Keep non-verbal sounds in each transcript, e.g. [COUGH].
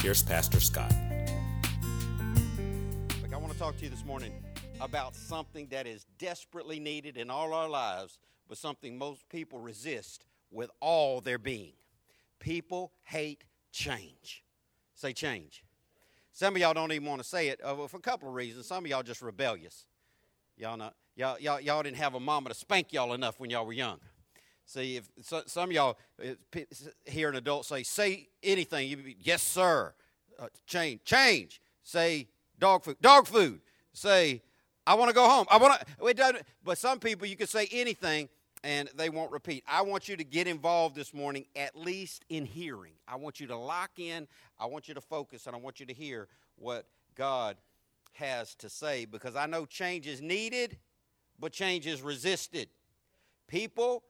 here's Pastor Scott. Look, I want to talk to you this morning about something that is desperately needed in all our lives, but something most people resist with all their being. People hate change. Say change. Some of y'all don't even want to say it uh, for a couple of reasons. Some of y'all just rebellious. Y'all not y'all y'all, y'all didn't have a mama to spank y'all enough when y'all were young. See, if so, some of y'all hear an adult say, "Say anything," you be, yes, sir. Uh, change, change. Say dog food, dog food. Say, I want to go home. I want to. But some people, you can say anything, and they won't repeat. I want you to get involved this morning, at least in hearing. I want you to lock in. I want you to focus, and I want you to hear what God has to say, because I know change is needed, but change is resisted. People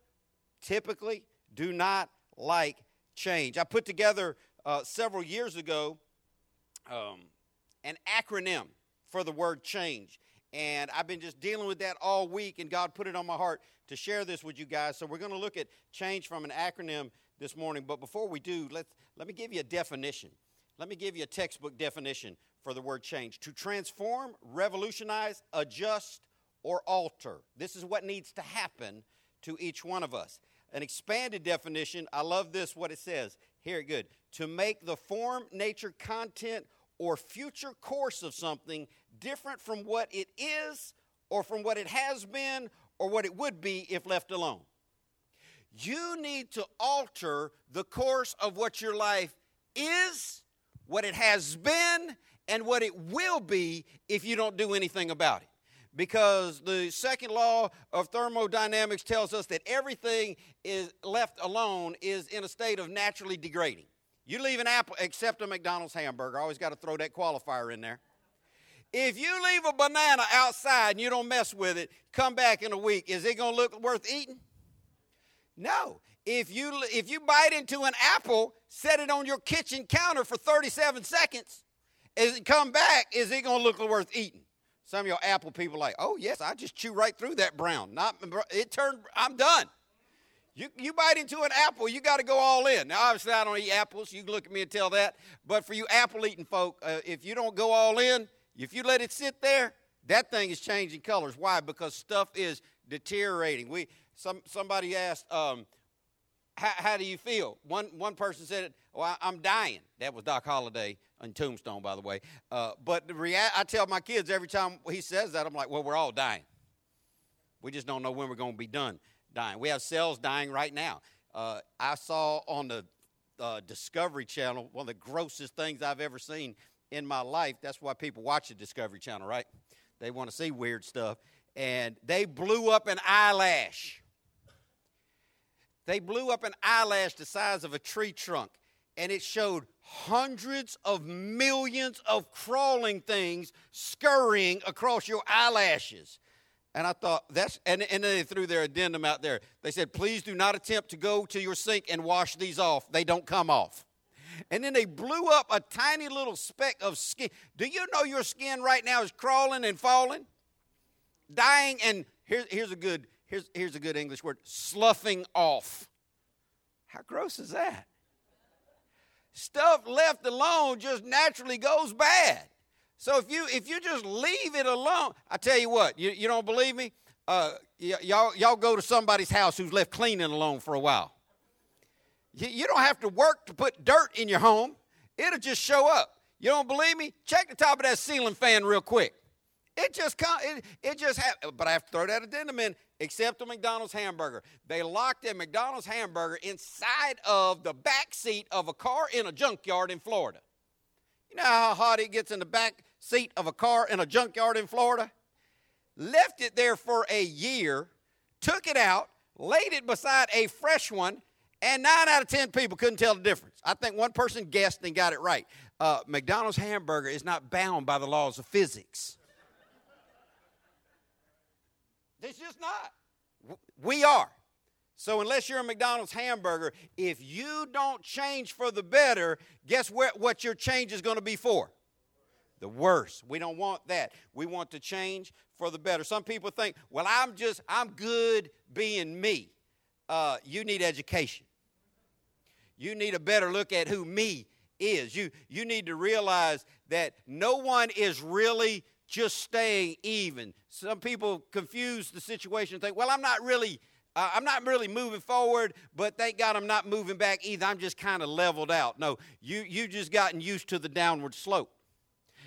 typically do not like change. I put together uh, several years ago um, an acronym for the word change. And I've been just dealing with that all week, and God put it on my heart to share this with you guys. So we're going to look at change from an acronym this morning. But before we do, let let me give you a definition. Let me give you a textbook definition for the word change to transform, revolutionize, adjust, or alter. This is what needs to happen to each one of us. An expanded definition, I love this, what it says. Hear it good. To make the form, nature, content, or future course of something different from what it is, or from what it has been, or what it would be if left alone. You need to alter the course of what your life is, what it has been, and what it will be if you don't do anything about it. Because the second law of thermodynamics tells us that everything is left alone is in a state of naturally degrading. You leave an apple, except a McDonald's hamburger. I always got to throw that qualifier in there. If you leave a banana outside and you don't mess with it, come back in a week, is it going to look worth eating? No. If you if you bite into an apple, set it on your kitchen counter for 37 seconds, and come back, is it going to look worth eating? Some of your apple people like, oh yes, I just chew right through that brown. Not it turned. I'm done. You, you bite into an apple, you got to go all in. Now, obviously, I don't eat apples. You can look at me and tell that. But for you apple eating folk, uh, if you don't go all in, if you let it sit there, that thing is changing colors. Why? Because stuff is deteriorating. We some somebody asked, um, how, how do you feel? One one person said, "Well, I, am dying." That was Doc Holliday on Tombstone, by the way. Uh, but the rea- I tell my kids every time he says that, I'm like, "Well, we're all dying. We just don't know when we're going to be done dying. We have cells dying right now." Uh, I saw on the uh, Discovery Channel one of the grossest things I've ever seen in my life. That's why people watch the Discovery Channel, right? They want to see weird stuff. And they blew up an eyelash. They blew up an eyelash the size of a tree trunk, and it showed hundreds of millions of crawling things scurrying across your eyelashes. And I thought that's and, and then they threw their addendum out there. They said, please do not attempt to go to your sink and wash these off. They don't come off. And then they blew up a tiny little speck of skin. Do you know your skin right now is crawling and falling? Dying and here's, here's a good here's, here's a good English word, sloughing off. How gross is that? Stuff left alone just naturally goes bad. So if you if you just leave it alone, I tell you what, you, you don't believe me? Uh, y- y'all y'all go to somebody's house who's left cleaning alone for a while. You, you don't have to work to put dirt in your home; it'll just show up. You don't believe me? Check the top of that ceiling fan real quick. It just come, it, it just happened. But I have to throw that addendum in. Except a McDonald's hamburger, they locked a McDonald's hamburger inside of the back seat of a car in a junkyard in Florida. You know how hot it gets in the back seat of a car in a junkyard in Florida? Left it there for a year, took it out, laid it beside a fresh one, And nine out of ten people couldn't tell the difference. I think one person guessed and got it right. Uh, McDonald's hamburger is not bound by the laws of physics. It's just not. We are. So unless you're a McDonald's hamburger, if you don't change for the better, guess where, what your change is going to be for? The worse. We don't want that. We want to change for the better. Some people think, well, I'm just, I'm good being me. Uh, you need education. You need a better look at who me is. You, you need to realize that no one is really just staying even. Some people confuse the situation and think, well, I'm not really. Uh, I'm not really moving forward, but thank God I'm not moving back either. I'm just kind of leveled out. No, you you've just gotten used to the downward slope.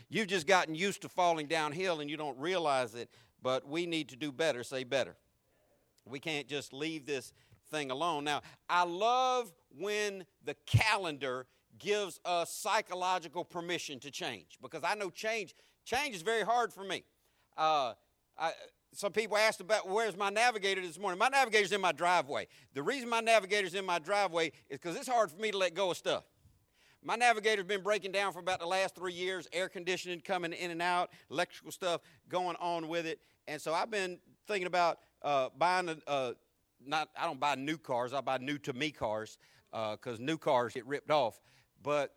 You've just gotten used to falling downhill and you don't realize it, but we need to do better. Say better. We can't just leave this thing alone. Now, I love when the calendar gives us psychological permission to change because I know change change is very hard for me. Uh, I, some people asked about where's my navigator this morning. My navigator's in my driveway. The reason my navigator's in my driveway is because it's hard for me to let go of stuff. My navigator's been breaking down for about the last three years, air conditioning coming in and out, electrical stuff going on with it. And so I've been thinking about uh, buying a, uh, not, I don't buy new cars, I buy new to me cars because new cars get ripped off. But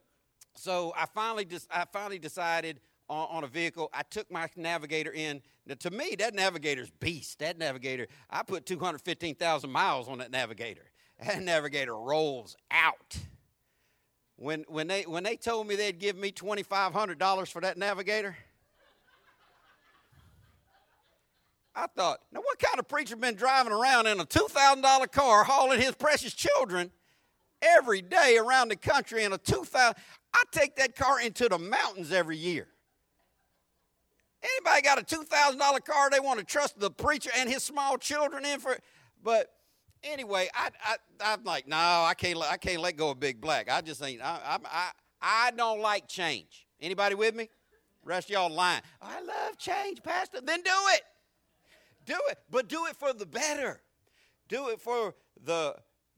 so I finally, just, I finally decided on, on, a vehicle. I took my navigator in. Now, to me, that navigator's beast. That navigator, I put 215,000 miles on that navigator. That navigator rolls out. When, when, they, when they told me they'd give me $2,500 for that navigator, I thought, now what kind of preacher been driving around in a $2,000 car hauling his precious children every day around the country in a 2000 I take that car into the mountains every year. Anybody got a $2,000 car they want to trust the preacher and his small children in for but anyway, I, I I'm like, no, I can't I can't let go of Big Black. I just ain't I I I, I don't like change. Anybody with me? Rest y'all lying. I love change, Pastor. Then do it. Do it, but do it for the better. Do it for the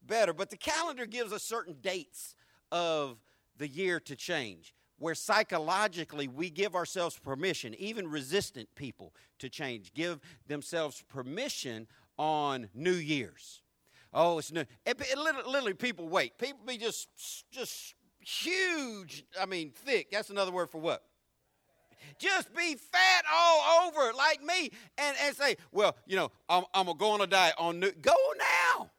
better. But the calendar gives us certain dates of the year to change, where psychologically we give ourselves permission, even resistant people, to change, give themselves permission on New Year's. Oh, it's new. It, it, literally, people wait. People be just, just huge. I mean, thick. That's another word for what? just be fat all over like me and, and say, well, you know, I'm, I'm going to go on a diet on new. Go now.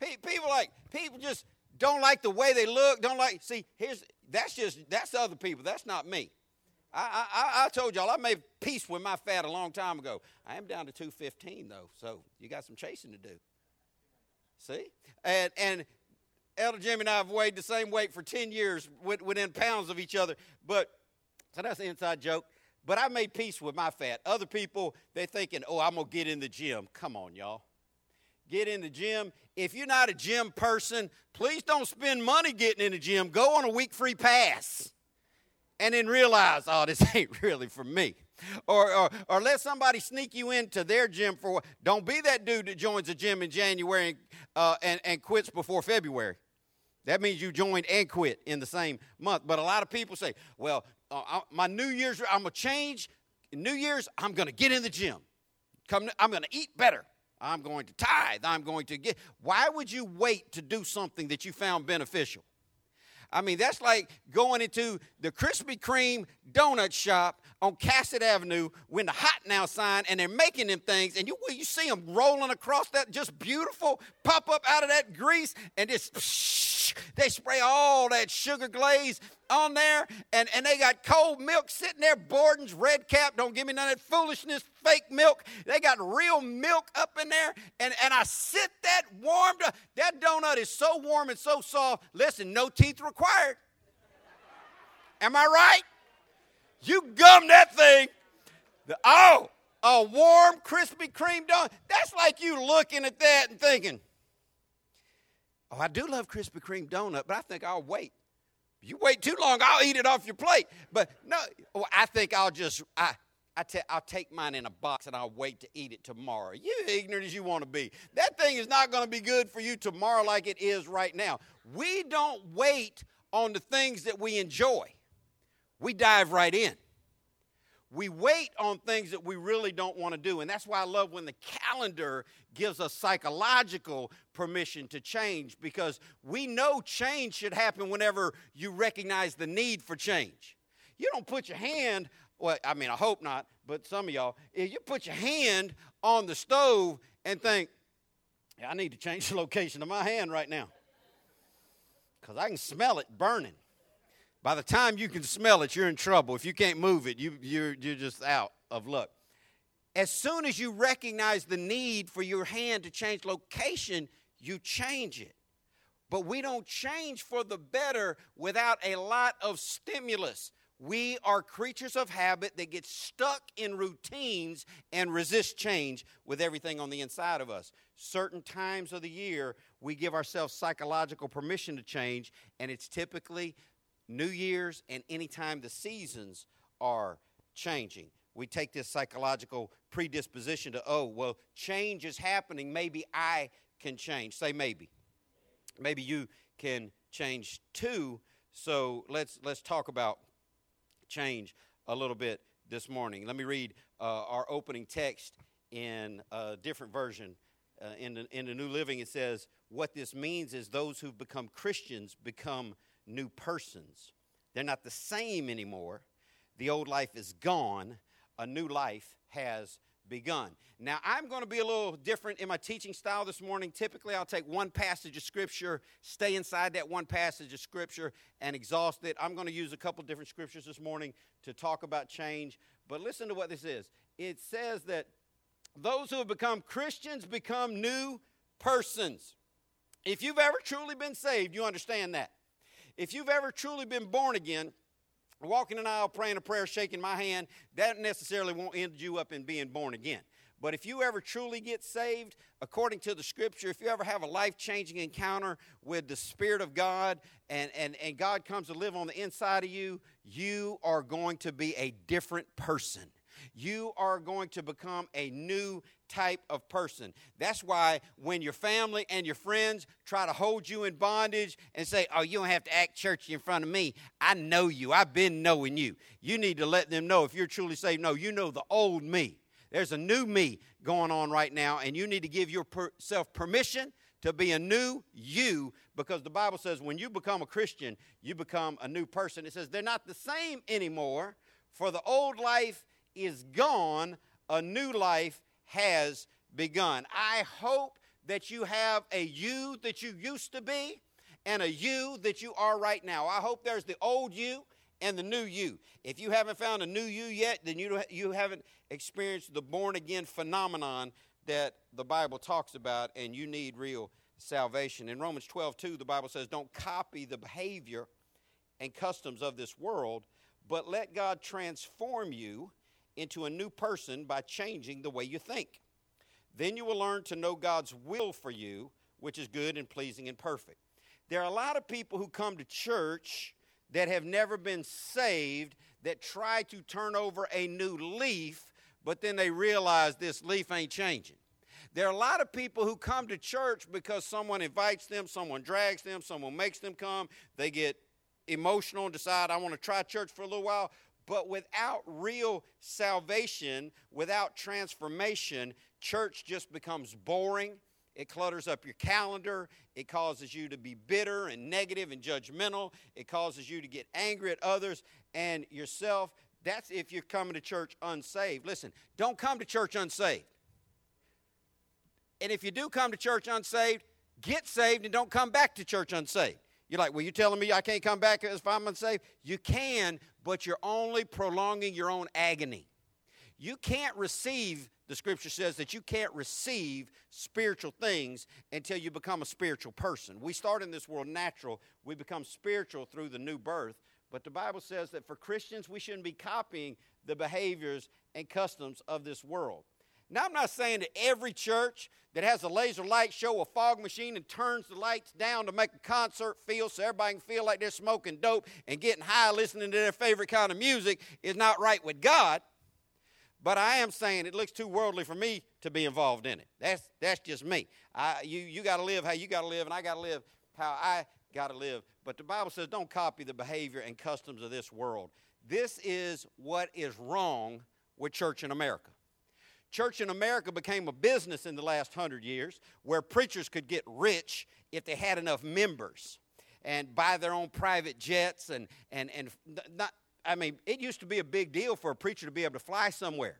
People like, people just don't like the way they look, don't like, see, here's, that's just, that's other people. That's not me. I, I, I told y'all I made peace with my fat a long time ago. I am down to 215 though, so you got some chasing to do. See? And, and Elder Jimmy and I have weighed the same weight for 10 years within pounds of each other. But, so that's an inside joke. But I made peace with my fat. Other people, they're thinking, oh, I'm going to get in the gym. Come on, y'all. Get in the gym. If you're not a gym person, please don't spend money getting in the gym. Go on a week free pass. And then realize, oh, this [LAUGHS] ain't really for me. Or, or, or let somebody sneak you into their gym for don't be that dude that joins a gym in January and, uh, and, and quits before February. That means you joined and quit in the same month. But a lot of people say, well, uh, my New Year's, I'm going to change. New Year's, I'm going to get in the gym. Come, I'm going to eat better. I'm going to tithe. I'm going to get. Why would you wait to do something that you found beneficial? I mean, that's like going into the Krispy Kreme donut shop on Cassat Avenue when the hot now sign and they're making them things and you you see them rolling across that just beautiful pop up out of that grease and just they spray all that sugar glaze on there, and, and they got cold milk sitting there, Borden's red cap. Don't give me none of that foolishness, fake milk. They got real milk up in there, and, and I sit that warmed. That donut is so warm and so soft. Listen, no teeth required. Am I right? You gum that thing. The, oh, a warm Krispy Kreme donut. That's like you looking at that and thinking, Oh, I do love Krispy Kreme donut, but I think I'll wait. You wait too long, I'll eat it off your plate. But no, I think I'll just I I ta- I'll take mine in a box and I'll wait to eat it tomorrow. You ignorant as you want to be. That thing is not going to be good for you tomorrow like it is right now. We don't wait on the things that we enjoy. We dive right in. We wait on things that we really don't want to do. And that's why I love when the calendar gives us psychological permission to change because we know change should happen whenever you recognize the need for change. You don't put your hand, well, I mean, I hope not, but some of y'all, if you put your hand on the stove and think, yeah, I need to change the [LAUGHS] location of my hand right now because I can smell it burning. By the time you can smell it, you're in trouble. If you can't move it, you, you're, you're just out of luck. As soon as you recognize the need for your hand to change location, you change it. But we don't change for the better without a lot of stimulus. We are creatures of habit that get stuck in routines and resist change with everything on the inside of us. Certain times of the year, we give ourselves psychological permission to change, and it's typically New Year's and anytime the seasons are changing. We take this psychological predisposition to, oh, well, change is happening. Maybe I can change. Say maybe. Maybe you can change too. So let's let's talk about change a little bit this morning. Let me read uh, our opening text in a different version. Uh, in, the, in the New Living, it says, What this means is those who've become Christians become new persons. They're not the same anymore. The old life is gone, a new life has begun. Now, I'm going to be a little different in my teaching style this morning. Typically, I'll take one passage of Scripture, stay inside that one passage of Scripture, and exhaust it. I'm going to use a couple different scriptures this morning to talk about change. But listen to what this is it says that those who have become Christians become new persons. If you've ever truly been saved, you understand that. If you've ever truly been born again, walking an aisle, praying a prayer, shaking my hand, that necessarily won't end you up in being born again. But if you ever truly get saved, according to the scripture, if you ever have a life changing encounter with the Spirit of God and, and, and God comes to live on the inside of you, you are going to be a different person. You are going to become a new type of person. That's why when your family and your friends try to hold you in bondage and say, Oh, you don't have to act churchy in front of me. I know you. I've been knowing you. You need to let them know if you're truly saved. No, you know the old me. There's a new me going on right now, and you need to give yourself permission to be a new you because the Bible says when you become a Christian, you become a new person. It says they're not the same anymore, for the old life is gone, a new life has begun. I hope that you have a you that you used to be and a you that you are right now. I hope there's the old you and the new you. If you haven't found a new you yet, then you, you haven't experienced the born again phenomenon that the Bible talks about, and you need real salvation. In Romans 12, 2, the Bible says, Don't copy the behavior and customs of this world, but let God transform you into a new person by changing the way you think. Then you will learn to know God's will for you, which is good and pleasing and perfect. There are a lot of people who come to church that have never been saved that try to turn over a new leaf, but then they realize this leaf ain't changing. There are a lot of people who come to church because someone invites them, someone drags them, someone makes them come. They get emotional and decide, I want to try church for a little while. But without real salvation, without transformation, church just becomes boring. It clutters up your calendar. It causes you to be bitter and negative and judgmental. It causes you to get angry at others and yourself. That's if you're coming to church unsaved. Listen, don't come to church unsaved. And if you do come to church unsaved, get saved and don't come back to church unsaved. You're like, well, you're telling me I can't come back if I'm unsaved? You can, but you're only prolonging your own agony. You can't receive, the scripture says that you can't receive spiritual things until you become a spiritual person. We start in this world natural, we become spiritual through the new birth. But the Bible says that for Christians, we shouldn't be copying the behaviors and customs of this world. Now, I'm not saying that every church that has a laser light show, a fog machine, and turns the lights down to make a concert feel so everybody can feel like they're smoking dope and getting high listening to their favorite kind of music is not right with God. But I am saying it looks too worldly for me to be involved in it. That's that's just me. I, you you got to live how you got to live, and I got to live how I got to live. But the Bible says don't copy the behavior and customs of this world. This is what is wrong with church in America. Church in America became a business in the last hundred years where preachers could get rich if they had enough members and buy their own private jets and, and, and not, I mean, it used to be a big deal for a preacher to be able to fly somewhere.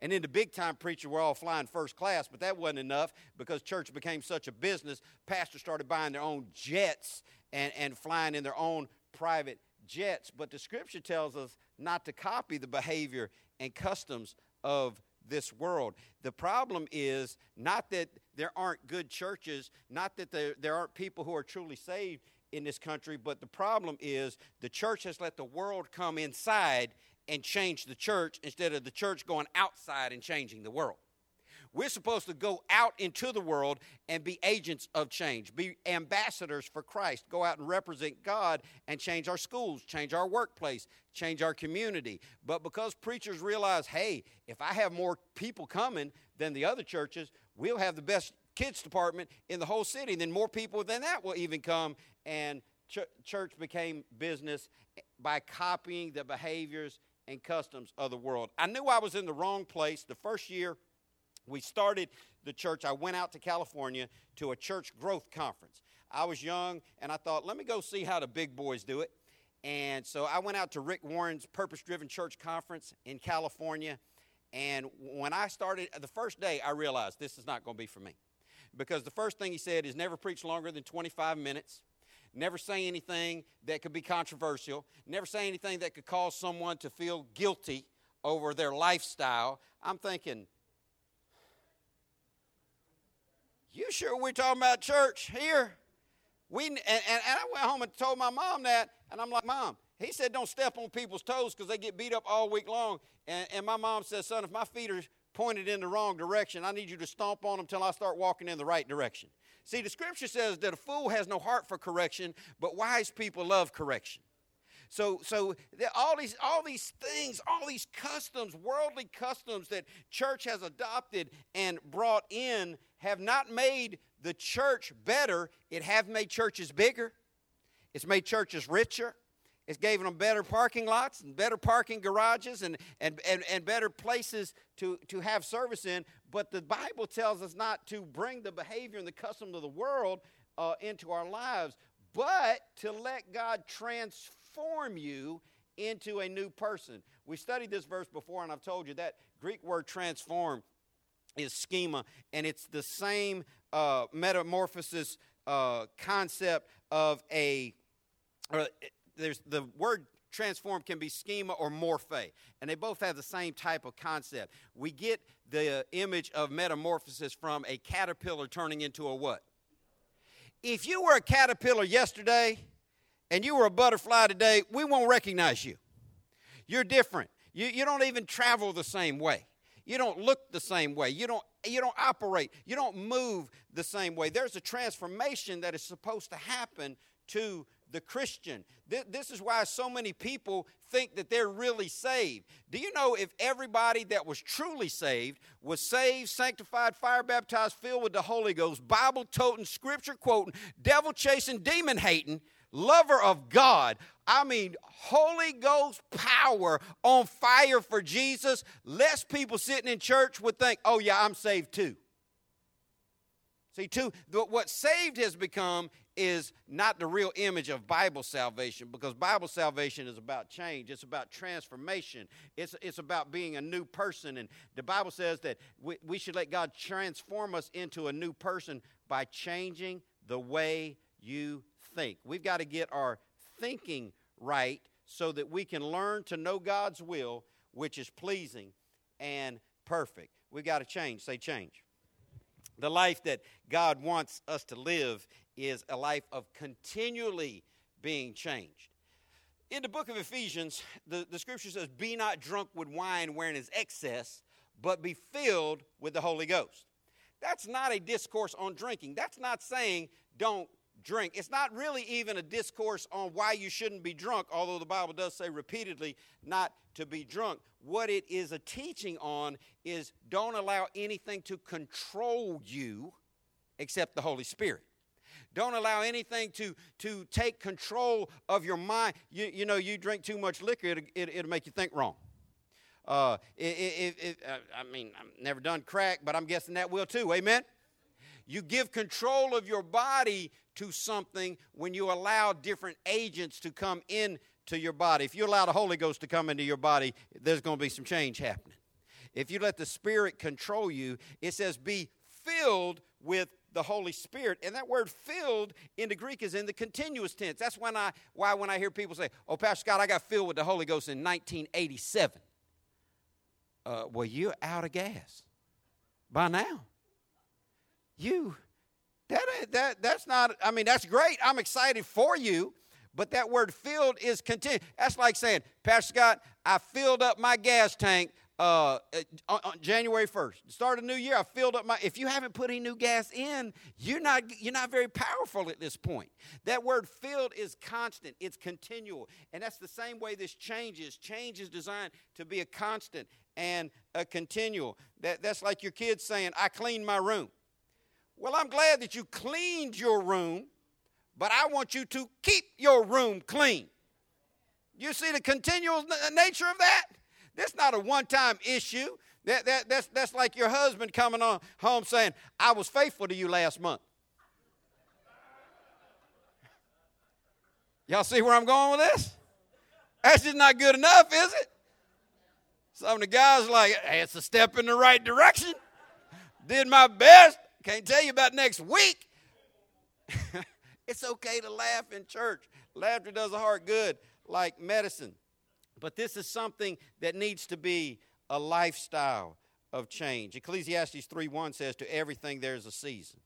And then the big time preacher were all flying first class, but that wasn't enough because church became such a business. Pastors started buying their own jets and, and flying in their own private jets. But the scripture tells us not to copy the behavior and customs of this world. The problem is not that there aren't good churches, not that there, there aren't people who are truly saved in this country, but the problem is the church has let the world come inside and change the church instead of the church going outside and changing the world. We're supposed to go out into the world and be agents of change, be ambassadors for Christ, go out and represent God and change our schools, change our workplace, change our community. But because preachers realize, hey, if I have more people coming than the other churches, we'll have the best kids department in the whole city. And then more people than that will even come. And ch- church became business by copying the behaviors and customs of the world. I knew I was in the wrong place the first year we started the church. I went out to California to a church growth conference. I was young and I thought, let me go see how the big boys do it. And so I went out to Rick Warren's Purpose Driven Church Conference in California. And when I started, the first day, I realized this is not going to be for me. Because the first thing he said is never preach longer than 25 minutes, never say anything that could be controversial, never say anything that could cause someone to feel guilty over their lifestyle. I'm thinking, You sure we're talking about church here? We, and, and, and I went home and told my mom that, and I'm like, Mom, he said don't step on people's toes because they get beat up all week long. And, and my mom says, Son, if my feet are pointed in the wrong direction, I need you to stomp on them until I start walking in the right direction. See, the scripture says that a fool has no heart for correction, but wise people love correction. So, so all these, all these things, all these customs, worldly customs that church has adopted and brought in, have not made the church better. It have made churches bigger. It's made churches richer. It's given them better parking lots and better parking garages and, and, and, and better places to, to have service in. But the Bible tells us not to bring the behavior and the custom of the world uh, into our lives, but to let God transform you into a new person. We studied this verse before, and I've told you that Greek word transform is schema, and it's the same uh, metamorphosis uh, concept of a. there's the word transform can be schema or morphe, and they both have the same type of concept. We get the image of metamorphosis from a caterpillar turning into a what? If you were a caterpillar yesterday and you were a butterfly today, we won't recognize you. You're different. You, you don't even travel the same way. You don't look the same way. You don't, you don't operate. You don't move the same way. There's a transformation that is supposed to happen to the Christian. This is why so many people think that they're really saved. Do you know if everybody that was truly saved was saved, sanctified, fire baptized, filled with the Holy Ghost, Bible toting, scripture quoting, devil chasing, demon hating, lover of God, I mean, Holy Ghost power on fire for Jesus, less people sitting in church would think, oh, yeah, I'm saved too. See, too, what saved has become is not the real image of Bible salvation because Bible salvation is about change. It's about transformation. It's, it's about being a new person. And the Bible says that we, we should let God transform us into a new person by changing the way you think. We've got to get our thinking right so that we can learn to know God's will, which is pleasing and perfect. We've got to change. Say, change. The life that God wants us to live is a life of continually being changed. In the book of Ephesians, the, the scripture says, Be not drunk with wine wherein is excess, but be filled with the Holy Ghost. That's not a discourse on drinking. That's not saying don't drink. It's not really even a discourse on why you shouldn't be drunk, although the Bible does say repeatedly not to be drunk. What it is a teaching on is don't allow anything to control you except the Holy Spirit. Don't allow anything to, to take control of your mind. You, you know, you drink too much liquor, it, it, it'll make you think wrong. Uh, it, it, it, I mean, I've never done crack, but I'm guessing that will too. Amen? You give control of your body to something when you allow different agents to come into your body. If you allow the Holy Ghost to come into your body, there's going to be some change happening. If you let the Spirit control you, it says be filled with the Holy Spirit. And that word filled in the Greek is in the continuous tense. That's when I, why when I hear people say, oh, Pastor Scott, I got filled with the Holy Ghost in 1987. Uh, well, you're out of gas by now. You, that, that, that's not, I mean, that's great. I'm excited for you. But that word filled is continued. That's like saying, Pastor Scott, I filled up my gas tank uh, on, on, January 1st. Start a new year. I filled up my. If you haven't put any new gas in, you're not you're not very powerful at this point. That word filled is constant. It's continual, and that's the same way this changes. Change is designed to be a constant and a continual. That, that's like your kids saying, "I cleaned my room." Well, I'm glad that you cleaned your room, but I want you to keep your room clean. You see the continual uh, nature of that? That's not a one time issue. That, that, that's, that's like your husband coming on home saying, I was faithful to you last month. Y'all see where I'm going with this? That's just not good enough, is it? Some of the guys like, hey, it's a step in the right direction. Did my best. Can't tell you about next week. [LAUGHS] it's okay to laugh in church. Laughter does a heart good, like medicine. But this is something that needs to be a lifestyle of change. Ecclesiastes 3:1 says, To everything there's a season,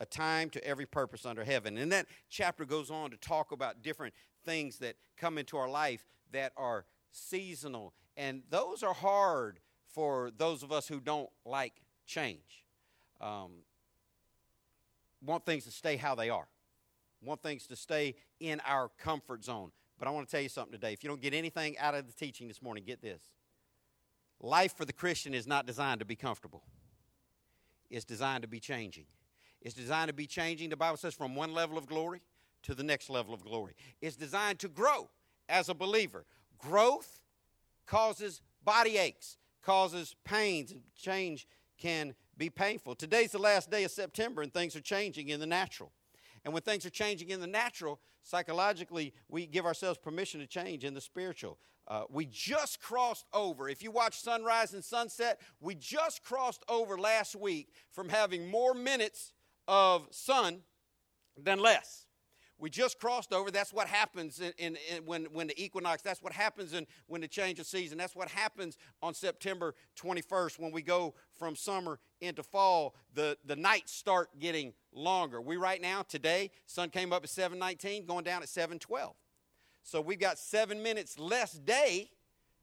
a time to every purpose under heaven. And that chapter goes on to talk about different things that come into our life that are seasonal. And those are hard for those of us who don't like change um, want things to stay how they are, want things to stay in our comfort zone. But I want to tell you something today. If you don't get anything out of the teaching this morning, get this. Life for the Christian is not designed to be comfortable, it's designed to be changing. It's designed to be changing, the Bible says, from one level of glory to the next level of glory. It's designed to grow as a believer. Growth causes body aches, causes pains, and change can be painful. Today's the last day of September, and things are changing in the natural. And when things are changing in the natural, psychologically, we give ourselves permission to change in the spiritual. Uh, we just crossed over. If you watch sunrise and sunset, we just crossed over last week from having more minutes of sun than less. We just crossed over. That's what happens in, in, in, when, when the equinox, that's what happens in, when the change of season. That's what happens on September 21st when we go from summer into fall. The, the nights start getting longer. We right now, today, sun came up at 719, going down at 712. So we've got seven minutes less day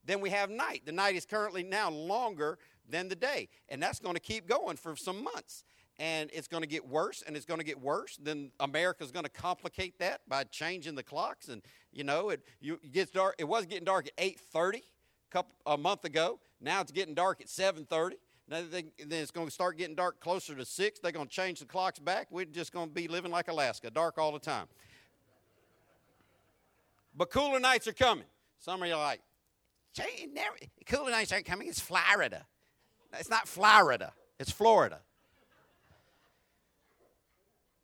than we have night. The night is currently now longer than the day. And that's going to keep going for some months and it's going to get worse and it's going to get worse then america's going to complicate that by changing the clocks and you know it, you, it gets dark it was getting dark at 8.30 a, couple, a month ago. Now it's getting dark at 7.30 now they, then it's going to start getting dark closer to 6 they're going to change the clocks back. We're just going to be living like alaska dark all the time. But cooler nights are coming. Some of you are like never, cooler nights aren't coming. It's florida. It's not florida. It's florida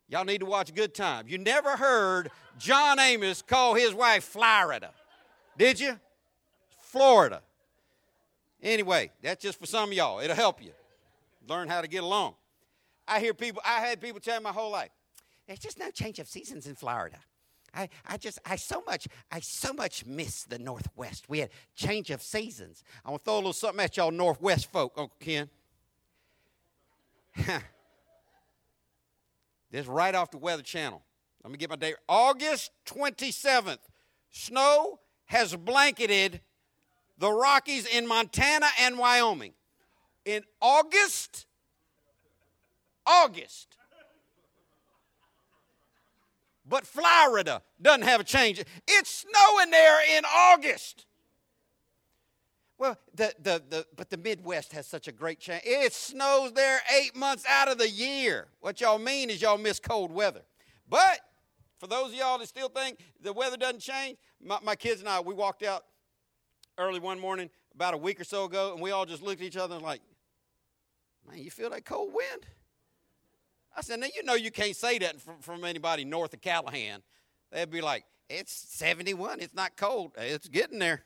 Y'all need to watch Good Time. You never heard John Amos call his wife Florida, did you? Florida. Anyway, that's just for some of y'all. It'll help you learn how to get along. I hear people, I had people tell me my whole life, there's just no change of seasons in Florida. I, I just I so much I so much miss the Northwest. We had change of seasons. I want to throw a little something at y'all Northwest folk, Uncle Ken. [LAUGHS] Is right off the Weather Channel. Let me get my date. August 27th. Snow has blanketed the Rockies in Montana and Wyoming. In August, August. but Florida doesn't have a change. It's snowing there in August. Well, the, the, the, but the Midwest has such a great change. It snows there eight months out of the year. What y'all mean is y'all miss cold weather. But for those of y'all that still think the weather doesn't change, my, my kids and I, we walked out early one morning about a week or so ago, and we all just looked at each other and like, man, you feel that cold wind? I said, now you know you can't say that from, from anybody north of Callahan. They'd be like, it's 71, it's not cold. It's getting there.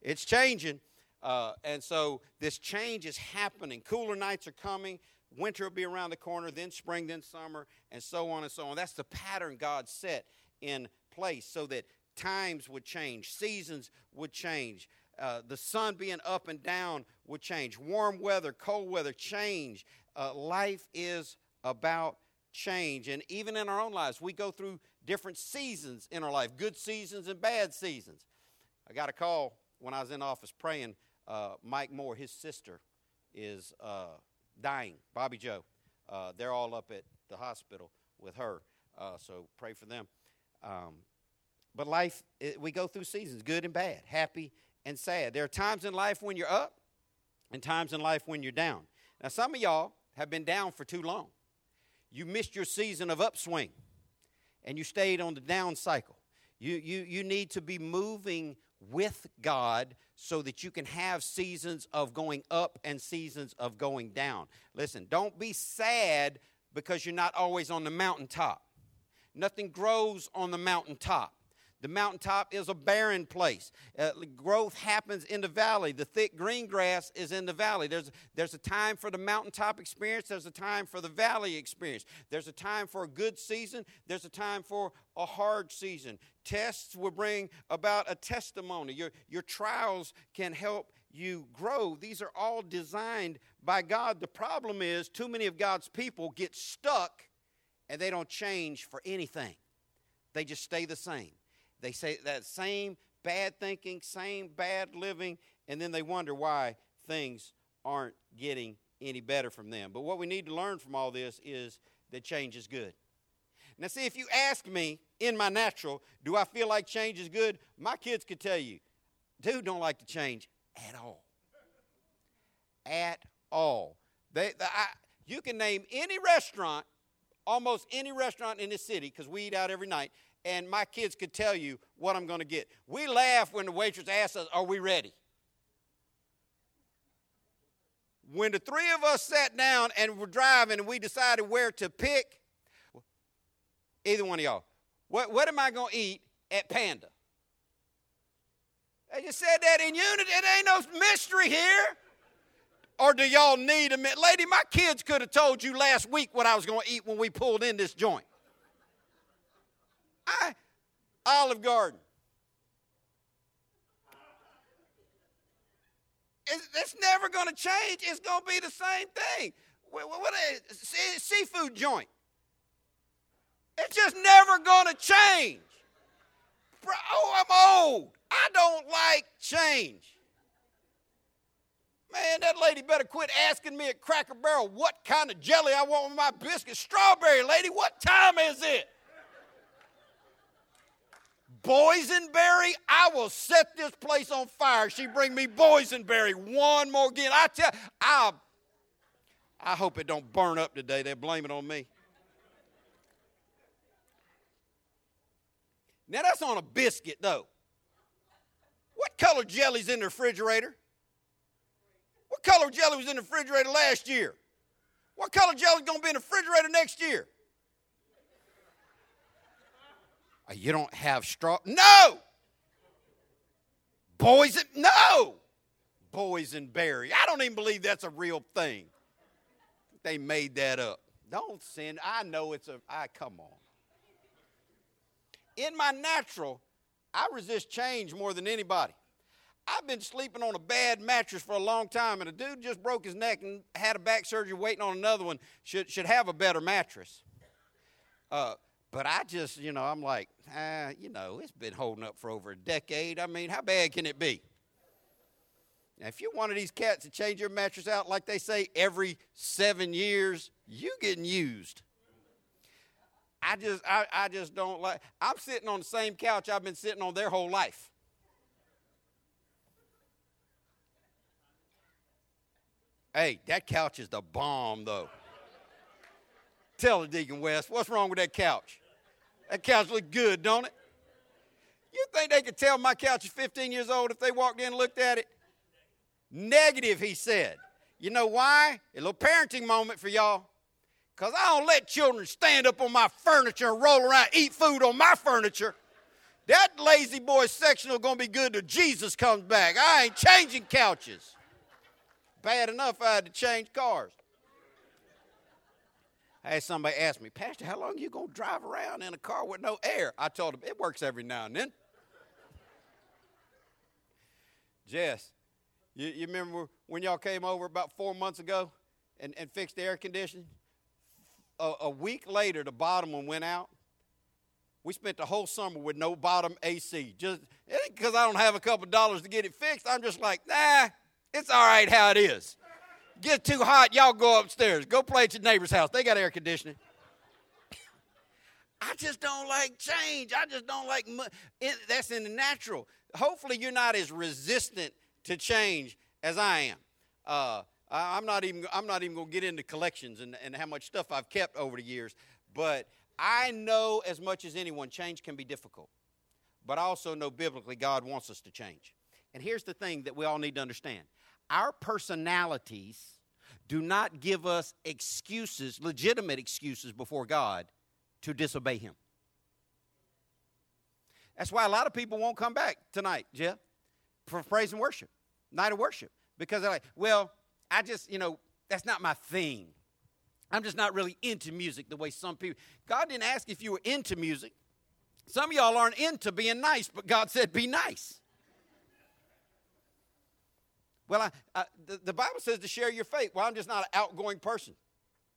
It's changing. Uh, and so this change is happening. Cooler nights are coming. Winter will be around the corner, then spring, then summer, and so on and so on. That's the pattern God set in place so that times would change, seasons would change. Uh, the sun being up and down would change. Warm weather, cold weather, change. Uh, life is about change. And even in our own lives, we go through different seasons in our life good seasons and bad seasons. I got a call when I was in office praying. Uh, Mike Moore, his sister, is uh, dying. Bobby Joe. Uh, they're all up at the hospital with her. Uh, so pray for them. Um, but life, it, we go through seasons, good and bad, happy and sad. There are times in life when you're up and times in life when you're down. Now, some of y'all have been down for too long. You missed your season of upswing and you stayed on the down cycle. You, you, you need to be moving with God so that you can have seasons of going up and seasons of going down. Listen, don't be sad because you're not always on the mountaintop. Nothing grows on the mountaintop. The mountaintop is a barren place. Uh, growth happens in the valley. The thick green grass is in the valley. There's, there's a time for the mountaintop experience, there's a time for the valley experience. There's a time for a good season, there's a time for a hard season. Tests will bring about a testimony. Your, your trials can help you grow. These are all designed by God. The problem is, too many of God's people get stuck and they don't change for anything, they just stay the same. They say that same bad thinking, same bad living, and then they wonder why things aren't getting any better from them. But what we need to learn from all this is that change is good. Now, see, if you ask me in my natural, do I feel like change is good? My kids could tell you, dude, don't like to change at all. At all. They, the, I, you can name any restaurant, almost any restaurant in this city, because we eat out every night, and my kids could tell you what I'm going to get. We laugh when the waitress asks us, Are we ready? When the three of us sat down and were driving and we decided where to pick, either one of y'all, what, what am I going to eat at Panda? They just said that in unity. It ain't no mystery here. Or do y'all need a minute? Lady, my kids could have told you last week what I was going to eat when we pulled in this joint. I, Olive Garden. It's, never going to change. It's going to be the same thing. What, is seafood joint? It's just never going to change. Oh, I'm old. I don't like change. Man, that lady better quit asking me at Cracker Barrel what kind of jelly I want with my biscuit. Strawberry, lady, what time is it? Boysenberry, I will set this place on fire. She bring me boysenberry one more again. I tell I I hope it don't burn up today. They blame it on me. Now that's on a biscuit though. What color jelly's in the refrigerator? What color jelly was in the refrigerator last year? What color jelly's gonna be in the refrigerator next year? Uh, you don't have straw? No! Boys, no! Boysenberry. I don't even believe that's a real thing. They made that up. Don't send. I know it's a. I come on. In my natural, I resist change more than anybody. I've been sleeping on a bad mattress for a long time, and a dude just broke his neck and had a back surgery waiting on another one. Should should have a better mattress. Uh, but I just, you know, I'm like, ah, you know, it's been holding up for over a decade. I mean, how bad can it be? Now, if you're one of these cats that change your mattress out, like they say, every seven years, you getting used. I just, I, I just don't like. I'm sitting on the same couch I've been sitting on their whole life. Hey, that couch is the bomb, though. Tell the Deacon West, what's wrong with that couch? That couch look good, don't it? You think they could tell my couch is 15 years old if they walked in and looked at it? Negative, he said. You know why? A little parenting moment for y'all. Because I don't let children stand up on my furniture and roll around, eat food on my furniture. That La-Z-Boy sectional to be good till Jesus comes back. I ain't changing couches. Bad enough I had to change cars. I had somebody ask me, Pastor, how long you going to drive around in a car with no air? I told him, it works every now and then. Jess, you, you remember when y'all came over about four months ago and, and fixed the air conditioning? A, a week later, the bottom one went out. We spent the whole summer with no bottom AC. Just because I don't have a couple dollars to get it fixed. I'm just like, nah, it's all right how it is. Get too hot, y'all go upstairs. Go play at your neighbor's house. They got air conditioning. I just don't like change. I just don't like it, that's in the natural. Hopefully, you're not as resistant to change as I am. Uh, I'm not even I'm not even going to get into collections and, and how much stuff I've kept over the years, but I know as much as anyone change can be difficult. But I also know biblically God wants us to change. And here's the thing that we all need to understand. Our personalities do not give us excuses, legitimate excuses before God to disobey him. That's why a lot of people won't come back tonight, Jeff, for praise and worship, night of worship, because they're like, well, I just, you know, that's not my thing. I'm just not really into music the way some people. God didn't ask if you were into music. Some of y'all aren't into being nice, but God said, be nice. Well, I, I, the, the Bible says to share your faith. Well, I'm just not an outgoing person.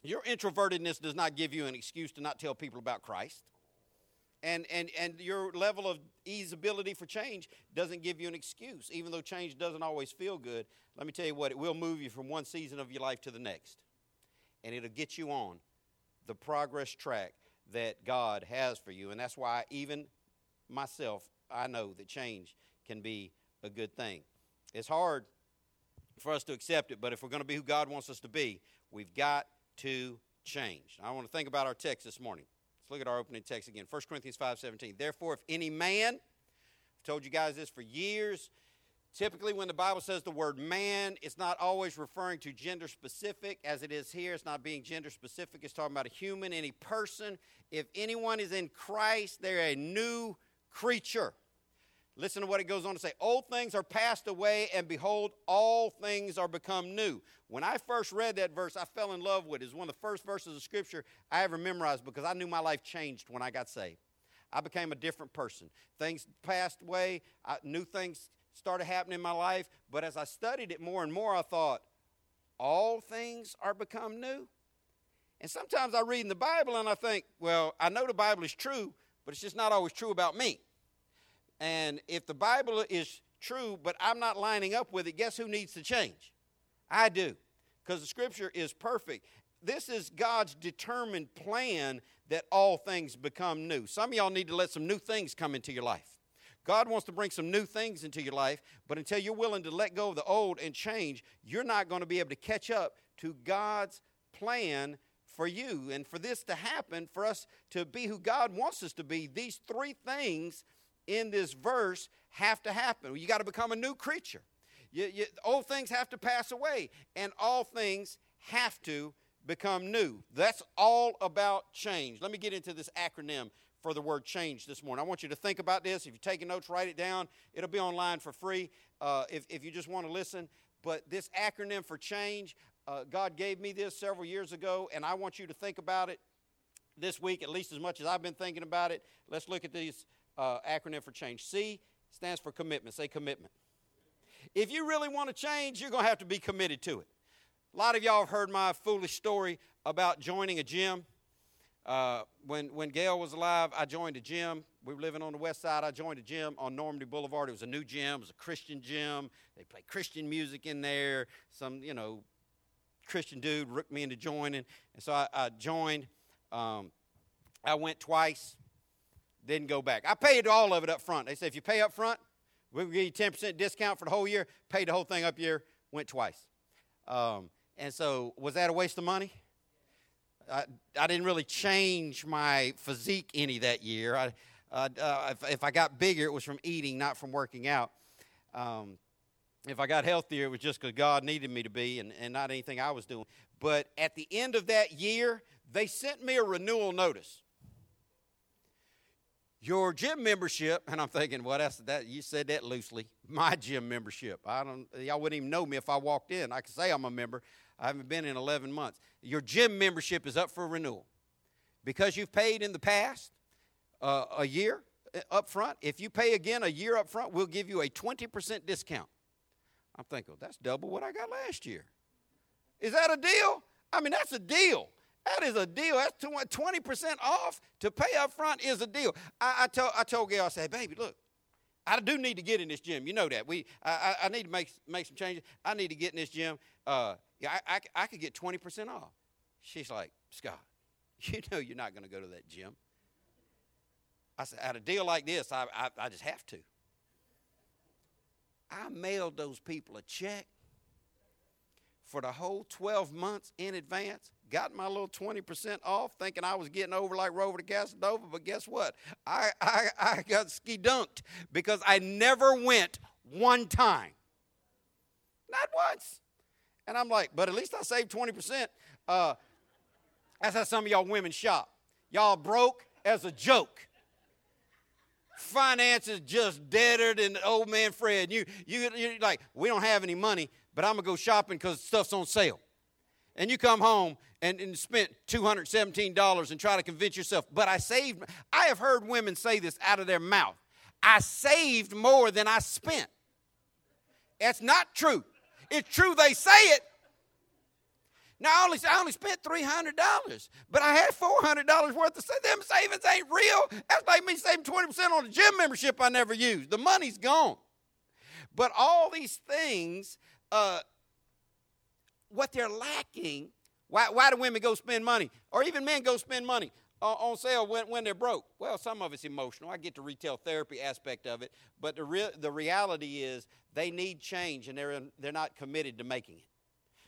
Your introvertedness does not give you an excuse to not tell people about Christ. And, and, and your level of easeability for change doesn't give you an excuse. Even though change doesn't always feel good, let me tell you what, it will move you from one season of your life to the next. And it'll get you on the progress track that God has for you. And that's why, even myself, I know that change can be a good thing. It's hard for us to accept it, but if we're going to be who God wants us to be, we've got to change. I want to think about our text this morning. Let's look at our opening text again. 1 Corinthians 5:17. Therefore, if any man, I've told you guys this for years, typically when the Bible says the word man, it's not always referring to gender specific as it is here. It's not being gender specific. It's talking about a human, any person. If anyone is in Christ, they're a new creature. Listen to what it goes on to say. Old things are passed away, and behold, all things are become new. When I first read that verse, I fell in love with it. It's one of the first verses of Scripture I ever memorized because I knew my life changed when I got saved. I became a different person. Things passed away, I, new things started happening in my life, but as I studied it more and more, I thought, all things are become new. And sometimes I read in the Bible and I think, well, I know the Bible is true, but it's just not always true about me. And if the Bible is true, but I'm not lining up with it, guess who needs to change? I do, because the scripture is perfect. This is God's determined plan that all things become new. Some of y'all need to let some new things come into your life. God wants to bring some new things into your life, but until you're willing to let go of the old and change, you're not going to be able to catch up to God's plan for you. And for this to happen, for us to be who God wants us to be, these three things in this verse have to happen. You got to become a new creature. You, you, old things have to pass away, and all things have to become new. That's all about change. Let me get into this acronym for the word change this morning. I want you to think about this. If you're taking notes, write it down. It'll be online for free uh, if, if you just want to listen. But this acronym for change, uh, God gave me this several years ago, and I want you to think about it this week, at least as much as I've been thinking about it. Let's look at these uh, acronym for change. C stands for commitment. Say commitment. If you really want to change, you're going to have to be committed to it. A lot of y'all have heard my foolish story about joining a gym. Uh, when, when Gail was alive, I joined a gym. We were living on the west side. I joined a gym on Normandy Boulevard. It was a new gym. It was a Christian gym. They played Christian music in there. Some, you know, Christian dude rooked me into joining. And so I, I joined. Um, I went twice, didn't go back. I paid all of it up front. They said if you pay up front, we'll give you 10% discount for the whole year. Paid the whole thing up year, went twice. Um, and so, was that a waste of money? I, I didn't really change my physique any that year. I, uh, if, if I got bigger, it was from eating, not from working out. Um, if I got healthier, it was just because God needed me to be and, and not anything I was doing. But at the end of that year, they sent me a renewal notice. Your gym membership, and I'm thinking, well, that's that. You said that loosely. My [LAUGHS] gym membership. I don't. Y'all wouldn't even know me if I walked in. I could say I'm a member. I haven't been in 11 months. Your gym membership is up for renewal because you've paid in the past uh, a year uh, up front. If you pay again a year up front, we'll give you a 20% discount. I'm thinking, that's double what I got last year. Is that a deal? I mean, that's a deal. That is a deal. That's 20% off to pay up front is a deal. I, I, told, I told Gail, I said, baby, look, I do need to get in this gym. You know that. We, I, I need to make, make some changes. I need to get in this gym. Uh, yeah, I, I, I could get 20% off. She's like, Scott, [LAUGHS] you know you're not going to go to that gym. I said, at a deal like this, I, I, I just have to. I mailed those people a check for the whole 12 months in advance. Got my little 20% off, thinking I was getting over like Rover to Casanova, but guess what? I, [LAUGHS] I, I got ski dunked because I never went one time. Not once. And I'm like, but at least I saved 20%. Uh, that's how some of y'all women shop. Y'all broke as a joke finances just deader than old man Fred. You, you, you're like, we don't have any money, but I'm going to go shopping because stuff's on sale. And you come home and, and spent $217 and try to convince yourself, but I saved. I have heard women say this out of their mouth I saved more than I spent. That's not true. It's true they say it, now, I only, I only spent $300, but I had $400 worth of them savings ain't real. That's like me saving 20% on a gym membership I never used. The money's gone. But all these things, uh, what they're lacking, why, why do women go spend money? Or even men go spend money uh, on sale when, when they're broke? Well, some of it's emotional. I get the retail therapy aspect of it. But the, re- the reality is they need change and they're, they're not committed to making it.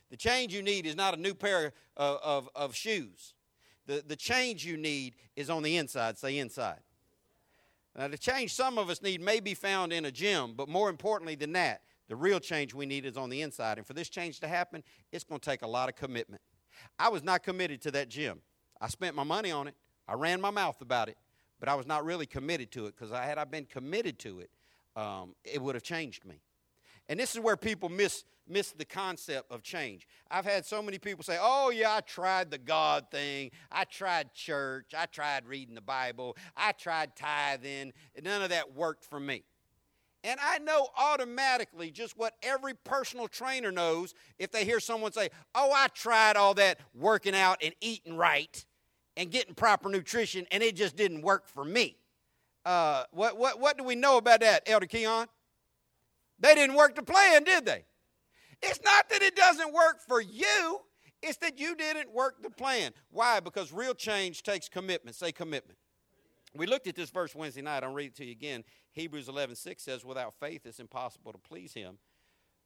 The change you need is not a new pair of, of, of shoes. The, the change you need is on the inside. Say inside. Now, the change some of us need may be found in a gym, but more importantly than that, the real change we need is on the inside. And for this change to happen, it's going to take a lot of commitment. I was not committed to that gym. I spent my money on it, I ran my mouth about it, but I was not really committed to it because had I been committed to it, um, it would have changed me. And this is where people miss, miss the concept of change. I've had so many people say, Oh, yeah, I tried the God thing. I tried church. I tried reading the Bible. I tried tithing. None of that worked for me. And I know automatically just what every personal trainer knows if they hear someone say, Oh, I tried all that working out and eating right and getting proper nutrition, and it just didn't work for me. Uh, what, what, what do we know about that, Elder Keon? They didn't work the plan, did they? It's not that it doesn't work for you, it's that you didn't work the plan. Why? Because real change takes commitment. Say commitment. We looked at this verse Wednesday night. I'll read it to you again. Hebrews 11 6 says, Without faith, it's impossible to please him.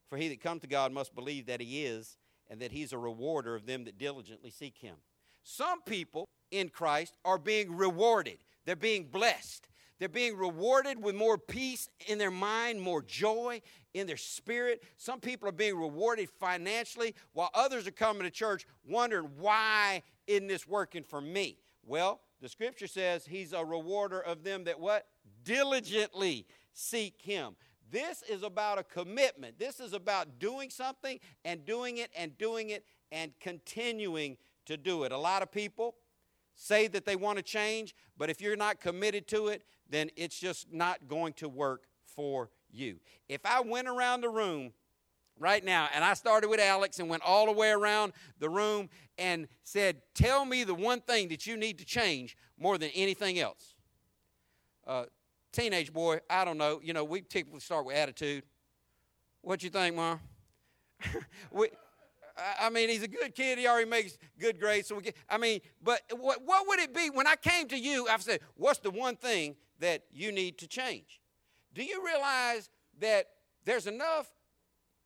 For he that comes to God must believe that he is, and that he's a rewarder of them that diligently seek him. Some people in Christ are being rewarded, they're being blessed. They're being rewarded with more peace in their mind, more joy in their spirit. Some people are being rewarded financially, while others are coming to church wondering, why isn't this working for me? Well, the scripture says he's a rewarder of them that what? Diligently seek him. This is about a commitment. This is about doing something and doing it and doing it and continuing to do it. A lot of people say that they want to change, but if you're not committed to it, then it's just not going to work for you. If I went around the room right now and I started with Alex and went all the way around the room and said, Tell me the one thing that you need to change more than anything else. Uh, teenage boy, I don't know. You know, we typically start with attitude. What you think, Mom? [LAUGHS] we, I- I mean, he's a good kid. He already makes good grades. So we get, I mean, but what, what would it be when I came to you? I've said, what's the one thing that you need to change? Do you realize that there's enough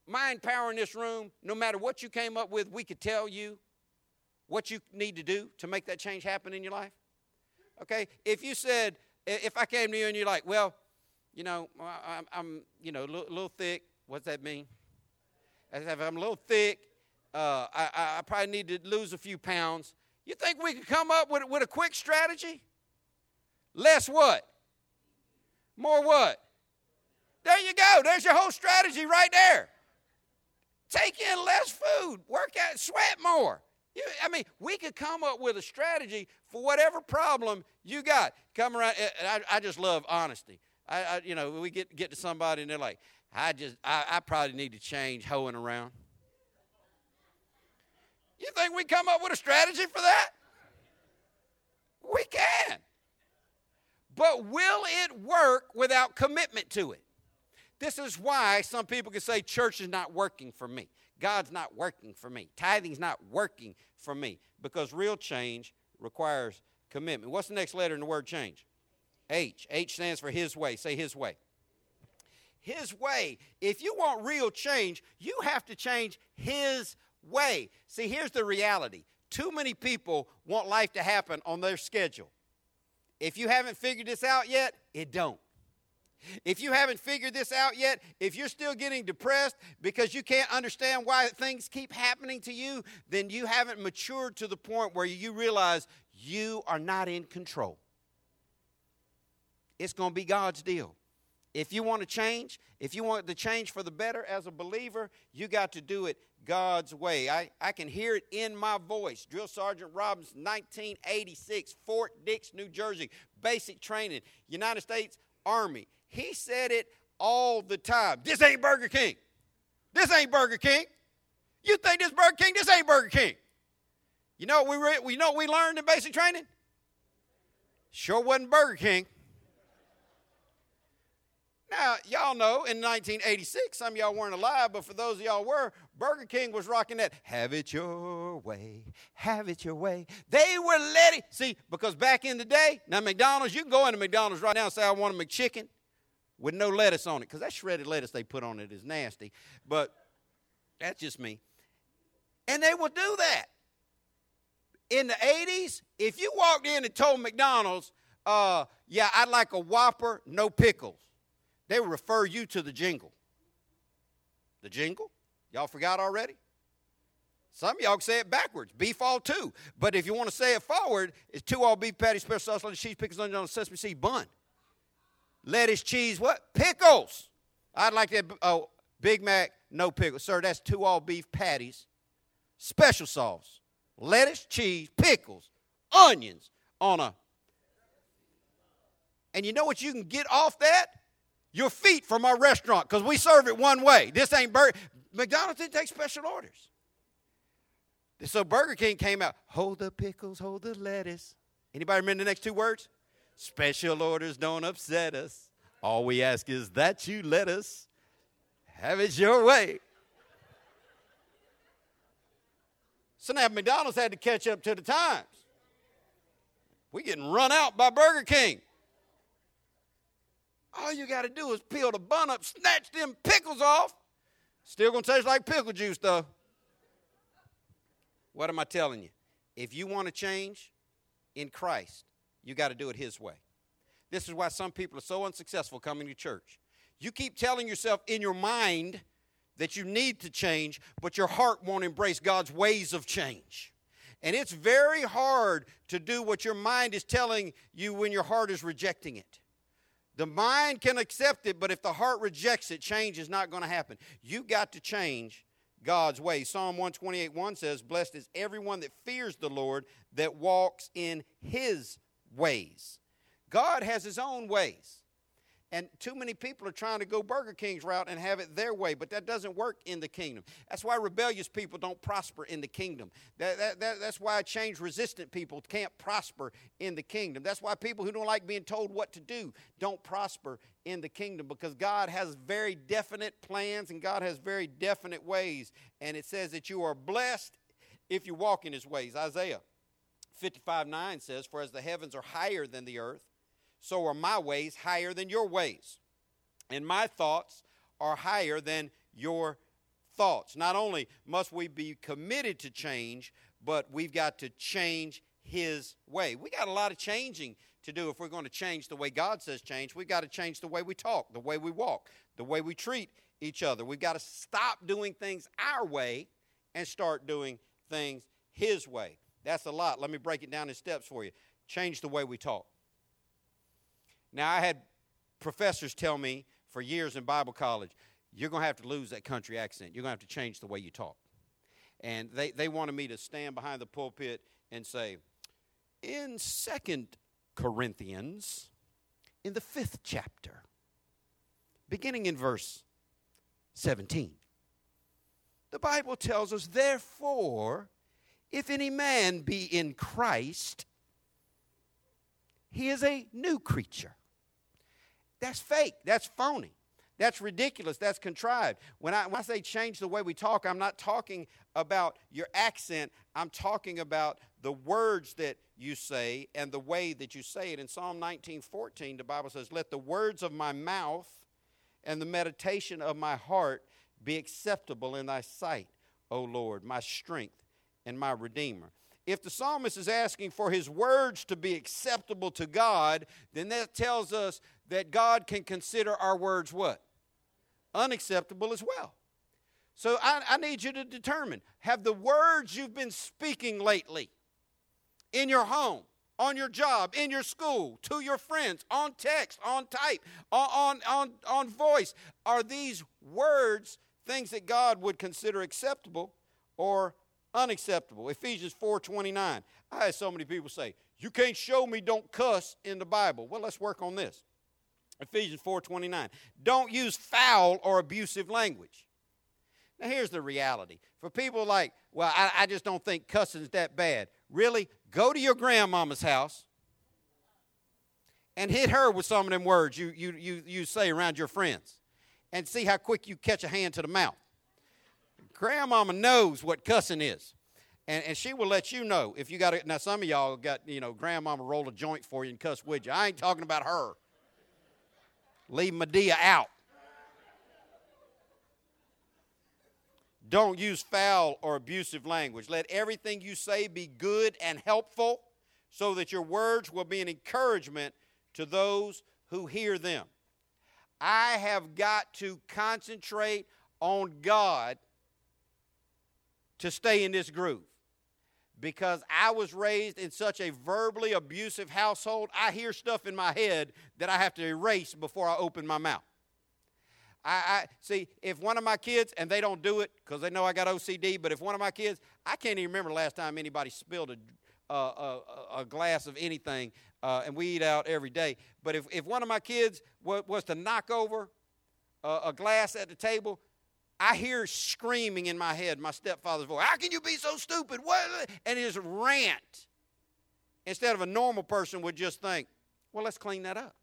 mind power in this room? No matter what you came up with, we could tell you what you need to do to make that change happen in your life. Okay, if you said, i- if I came to you and you're like, well, you know, I'm, I'm you know, a little, little thick. What's that mean? If I'm a little thick, uh, I, I- I probably need to lose a few pounds. You think we could come up with, with a quick strategy? Less what? More what? There you go. There's your whole strategy right there. Take in less food, work out, sweat more. You, I mean, we could come up with a strategy for whatever problem you got. Come around. I, I just love honesty. I, I, you know, we get get to somebody and they're like, I just, I, I probably need to change hoeing around. You think we come up with a strategy for that? We can. But will it work without commitment to it? This is why some people can say church is not working for me. God's not working for me. Tithing's not working for me because real change requires commitment. What's the next letter in the word change? H. H stands for his way. Say his way. His way. If you want real change, you have to change his way. See, here's the reality. Too many people want life to happen on their schedule. If you haven't figured this out yet, it don't. If you haven't figured this out yet, if you're still getting depressed because you can't understand why things keep happening to you, then you haven't matured to the point where you realize you are not in control. It's going to be God's deal. If you want to change, if you want to change for the better as a believer, you got to do it God's way. I, I can hear it in my voice. Drill Sergeant Robbins, 1986, Fort Dix, New Jersey, basic training, United States Army. He said it all the time. This ain't Burger King. This ain't Burger King. You think this Burger King? This ain't Burger King. You know what we, re- know we learned in basic training? Sure wasn't Burger King. Now, y'all know in 1986, some of y'all weren't alive, but for those of y'all were, Burger King was rocking that, have it your way, have it your way. They were letting, see, because back in the day, now McDonald's, you can go into McDonald's right now and say, I want a McChicken with no lettuce on it, because that shredded lettuce they put on it is nasty, but that's just me. And they would do that. In the 80s, if you walked in and told McDonald's, uh, yeah, I'd like a Whopper, no pickles they will refer you to the jingle. The jingle? Y'all forgot already? Some of y'all can say it backwards. Beef all two. But if you want to say it forward, it's two all beef patty, special sauce, lettuce, cheese, pickles, onion on a sesame seed bun. Lettuce, cheese, what? Pickles. I'd like that. Oh, Big Mac, no pickles. Sir, that's two all beef patties, special sauce, lettuce, cheese, pickles, onions on a. And you know what you can get off that? your feet from our restaurant because we serve it one way. This ain't Burger. McDonald's didn't take special orders. So Burger King came out. Hold the pickles, hold the lettuce. Anybody remember the next two words? Special orders don't upset us. All we ask is that you let us have it your way. So now McDonald's had to catch up to the times. We're getting run out by Burger King. All you got to do is peel the bun up, snatch them pickles off. Still going to taste like pickle juice, though. What am I telling you? If you want to change in Christ, you got to do it His way. This is why some people are so unsuccessful coming to church. You keep telling yourself in your mind that you need to change, but your heart won't embrace God's ways of change. And it's very hard to do what your mind is telling you when your heart is rejecting it. The mind can accept it, but if the heart rejects it, change is not going to happen. You got to change God's ways. Psalm 128 1 says, Blessed is everyone that fears the Lord, that walks in his ways. God has his own ways. And too many people are trying to go Burger King's route and have it their way, but that doesn't work in the kingdom. That's why rebellious people don't prosper in the kingdom. That, that, that, that's why change resistant people can't prosper in the kingdom. That's why people who don't like being told what to do don't prosper in the kingdom because God has very definite plans and God has very definite ways. And it says that you are blessed if you walk in his ways. Isaiah 55 9 says, For as the heavens are higher than the earth, so are my ways higher than your ways, and my thoughts are higher than your thoughts. Not only must we be committed to change, but we've got to change his way. We got a lot of changing to do if we're going to change the way God says change. We've got to change the way we talk, the way we walk, the way we treat each other. We've got to stop doing things our way and start doing things his way. That's a lot. Let me break it down in steps for you. Change the way we talk. Now, I had professors tell me for years in Bible college, you're going to have to lose that country accent. You're going to have to change the way you talk. And they, they wanted me to stand behind the pulpit and say, in Second Corinthians, in the fifth chapter, beginning in verse 17, the Bible tells us, therefore, if any man be in Christ, he is a new creature. That's fake. That's phony. That's ridiculous. That's contrived. When I, when I say change the way we talk, I'm not talking about your accent. I'm talking about the words that you say and the way that you say it. In Psalm 19:14, the Bible says, "Let the words of my mouth and the meditation of my heart be acceptable in thy sight, O Lord, my strength and my redeemer." If the psalmist is asking for his words to be acceptable to God, then that tells us that God can consider our words what? Unacceptable as well. So I, I, need you to determine have the words you've been speaking lately in your home, on your job, in your school, to your friends, on text, on type, on, on, on, on voice, are these words things that God would consider acceptable or unacceptable? Ephesians 4.29. I had so many people say, you can't show me don't cuss in the Bible. Well, let's work on this. Ephesians 4:29. Don't use foul or abusive language. Now here's the reality. For people like, well, I, I just don't think cussing's that bad. Really? Go to your grandmama's house and hit her with some of them words you, you, you, you say around your friends and see how quick you catch a hand to the mouth. Grandmama knows what cussing is. And, and she will let you know if you got it. Now, some of y'all got, you know, grandmama roll a joint for you and cuss with you. I ain't talking about her. Leave Madea out. Don't use foul or abusive language. Let everything you say be good and helpful so that your words will be an encouragement to those who hear them. I have got to concentrate on God to stay in this groove because I was raised in such a verbally abusive household, I hear stuff in my head that I have to erase before I open my mouth. I, I see if one of my kids, and they don't do it because they know I got OCD, but if one of my kids, I can't even remember last time anybody spilled a, a, a glass of anything, uh, and we eat out every day. But if, if one of my kids was, was to knock over a, a glass at the table, I hear screaming in my head, my stepfather's voice, How can you be so stupid? What? And his rant. Instead of a normal person would just think, Well, let's clean that up.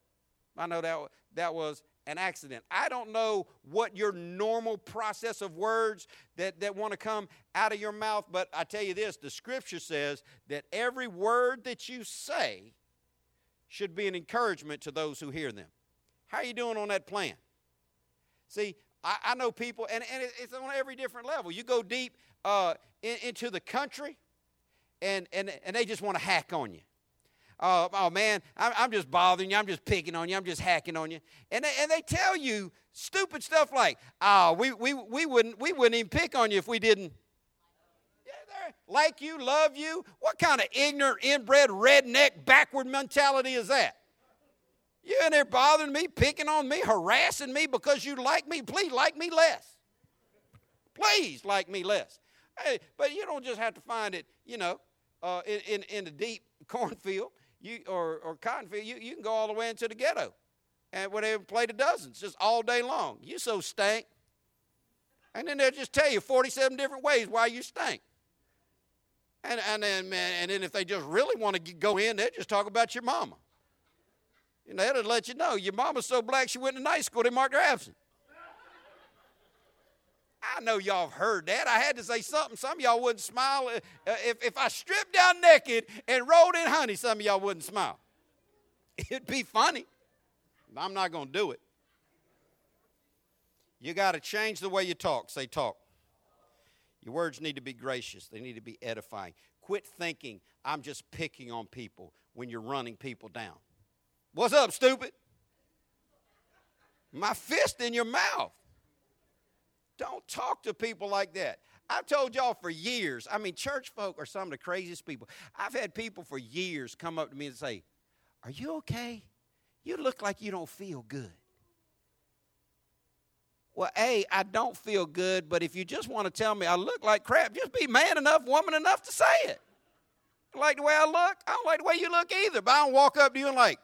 I know that, that was an accident. I don't know what your normal process of words that, that want to come out of your mouth, but I tell you this the scripture says that every word that you say should be an encouragement to those who hear them. How are you doing on that plan? See, I, I know people, and, and it's on every different level. You go deep uh, in, into the country, and, and, and they just want to hack on you. Uh, oh man, I'm, I'm, just bothering you. I'm just picking on you. I'm just hacking on you. And they, and they tell you stupid stuff like, oh, we, we, we, wouldn't, we wouldn't even pick on you if we didn't like you, love you. What kind of ignorant, inbred, redneck, backward mentality is that? You in there bothering me, picking on me, harassing me because you like me. Please like me less. Please like me less. Hey, but you don't just have to find it, you know, uh, in, in, in the deep [LAUGHS] cornfield you, or, or cotton field. You, you can go all the way into the ghetto and they play the dozens, just all day long. You so stink. And then they'll just tell you 47 different ways why you stink. And, and then man, and then if they just really want to go in, they'll just talk about your mama. And they'll let you know your mama's so black she went to night school, they marked her absent. I know y'all have heard that. I had to say something. Some y'all wouldn't smile. Uh, If, if I stripped down naked and rolled in honey, some y'all wouldn't smile. [LAUGHS] It'd be funny. But I'm not going to do it. You got to change the way you talk. Say, talk. Your words need to be gracious, they need to be edifying. Quit thinking I'm just picking on people when you're running people down. What's up, stupid? My fist in your mouth. Don't talk to people like that. I've told y'all for years, I mean, church folk are some of the craziest people. I've had people for years come up to me and say, Are you okay? You look like you don't feel good. Well, A, I don't feel good, but if you just want to tell me I look like crap, just be man enough, woman enough to say it. You like the way I look? I don't like the way you look either, but I don't walk up to you and like,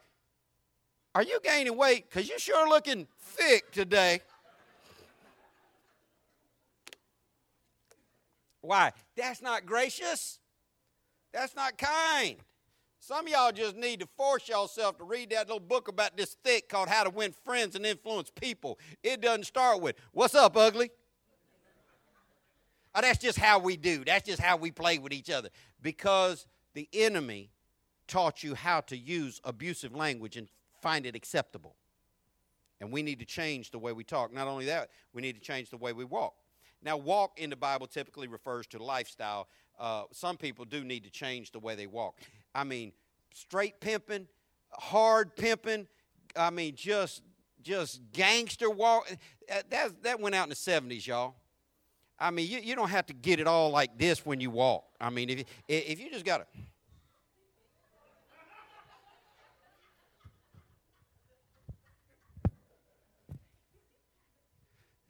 Are you gaining weight? Because you're sure looking thick today. Why? That's not gracious. That's not kind. Some of y'all just need to force yourself to read that little book about this thick called How to Win Friends and Influence People. It doesn't start with, What's up, ugly? Oh, that's just how we do. That's just how we play with each other. Because the enemy taught you how to use abusive language and find it acceptable. And we need to change the way we talk. Not only that, we need to change the way we walk. Now, walk in the Bible typically refers to lifestyle. Uh, some people do need to change the way they walk. I mean, straight pimping, hard pimping. I mean, just just gangster walk. Uh, That that went out in the seventies, y'all. I mean, you, you don't have to get it all like this when you walk. I mean, if you, if you just got to.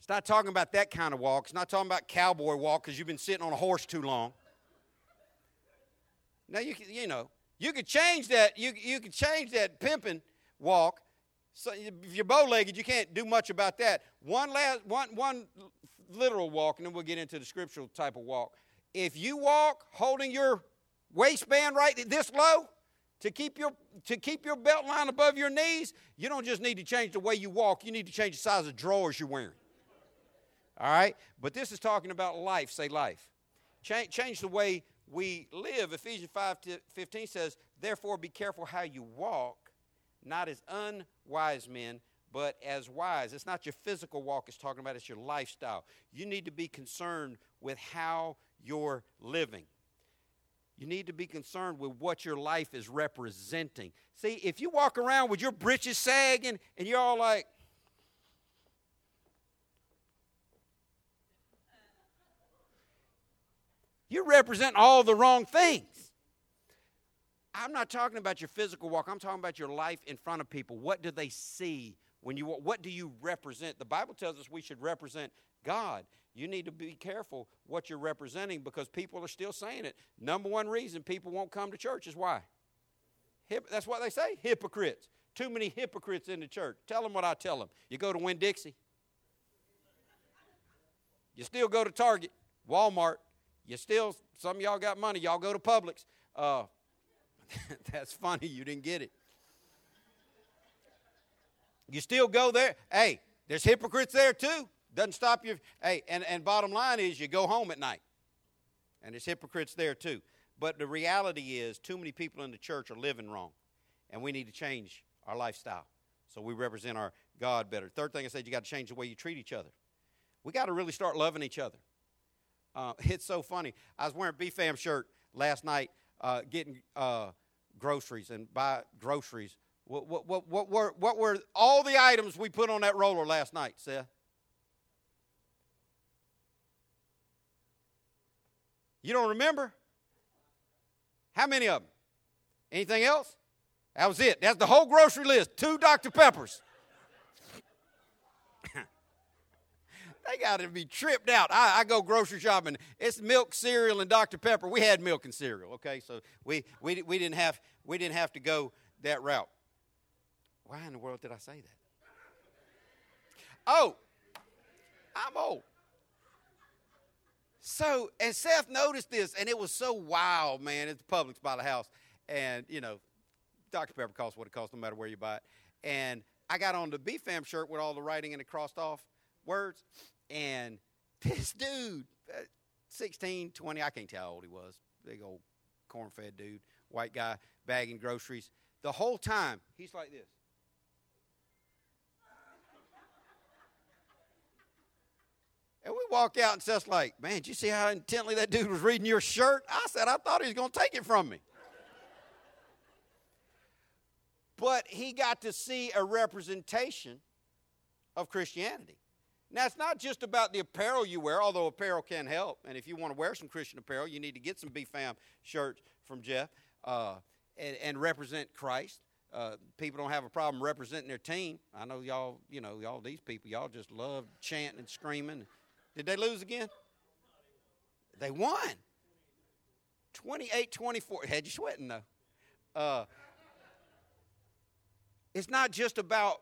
It's not talking about that kind of walk. It's not talking about cowboy walk because you've been sitting on a horse too long. Now you can, you know, you could change that. You you could change that pimping walk. So if you're bow-legged, you can't do much about that. One last one one literal walk, and then we'll get into the scriptural type of walk. If you walk holding your waistband right this low to keep your to keep your belt line above your knees, you don't just need to change the way you walk. You need to change the size of drawers you're wearing. All right? But this is talking about life. Say life. Change, change the way we live. Ephesians 5 to 15 says, Therefore, be careful how you walk, not as unwise men, but as wise. It's not your physical walk it's talking about, it's your lifestyle. You need to be concerned with how you're living. You need to be concerned with what your life is representing. See, if you walk around with your britches sagging and you're all like, You're representing all the wrong things. I'm not talking about your physical walk. I'm talking about your life in front of people. What do they see when you? What do you represent? The Bible tells us we should represent God. You need to be careful what you're representing because people are still saying it. Number one reason people won't come to church is why? Hip, that's what they say, hypocrites. Too many hypocrites in the church. Tell them what I tell them. You go to Winn Dixie. You still go to Target, Walmart. You still, some of y'all got money. Y'all go to Publix. Uh, [LAUGHS] that's funny. You didn't get it. You still go there. Hey, there's hypocrites there too. Doesn't stop you. Hey, and, and bottom line is you go home at night. And there's hypocrites there too. But the reality is, too many people in the church are living wrong. And we need to change our lifestyle so we represent our God better. Third thing I said, you got to change the way you treat each other. We got to really start loving each other. Uh, [LAUGHS] it's so funny. I was wearing a BFAM shirt last night, uh, getting uh, groceries and buy groceries. What, what, what, what, were, what were all the items we put on that roller last night, Seth? You don't remember? How many of them? Anything else? That was it. That's the whole grocery list. Two Dr. Peppers. They got to be tripped out. I, I, go grocery shopping. It's milk, cereal, and Dr. Pepper. We had milk and cereal, okay? So we, we, we, didn't have, we didn't have to go that route. Why in the world did I say that? Oh, I'm old. So, and Seth noticed this, and it was so wild, man. It's Publix by the house. And, you know, Dr. Pepper costs what it costs no matter where you buy it. And I got on the BFAM shirt with all the writing and the crossed off words. And [LAUGHS] this dude, uh, 16, 20, I can't tell how old he was. Big old corn fed dude, white guy, bagging groceries. The whole time, he's like this. And we walk out and Seth's like, man, did you see how intently that dude was reading your shirt? I said, I thought he was going to take it from me. but he got to see a representation of Christianity. Now, it's not just about the apparel you wear, although apparel can help. And if you want to wear some Christian apparel, you need to get some BFAM shirts from Jeff uh, and, and, represent Christ. Uh, people don't have a problem representing their team. I know y'all, you know, y'all, these people, y'all just love chanting and screaming. Did they lose again? They won. 28 24. Had you sweating, though. Uh, it's not just about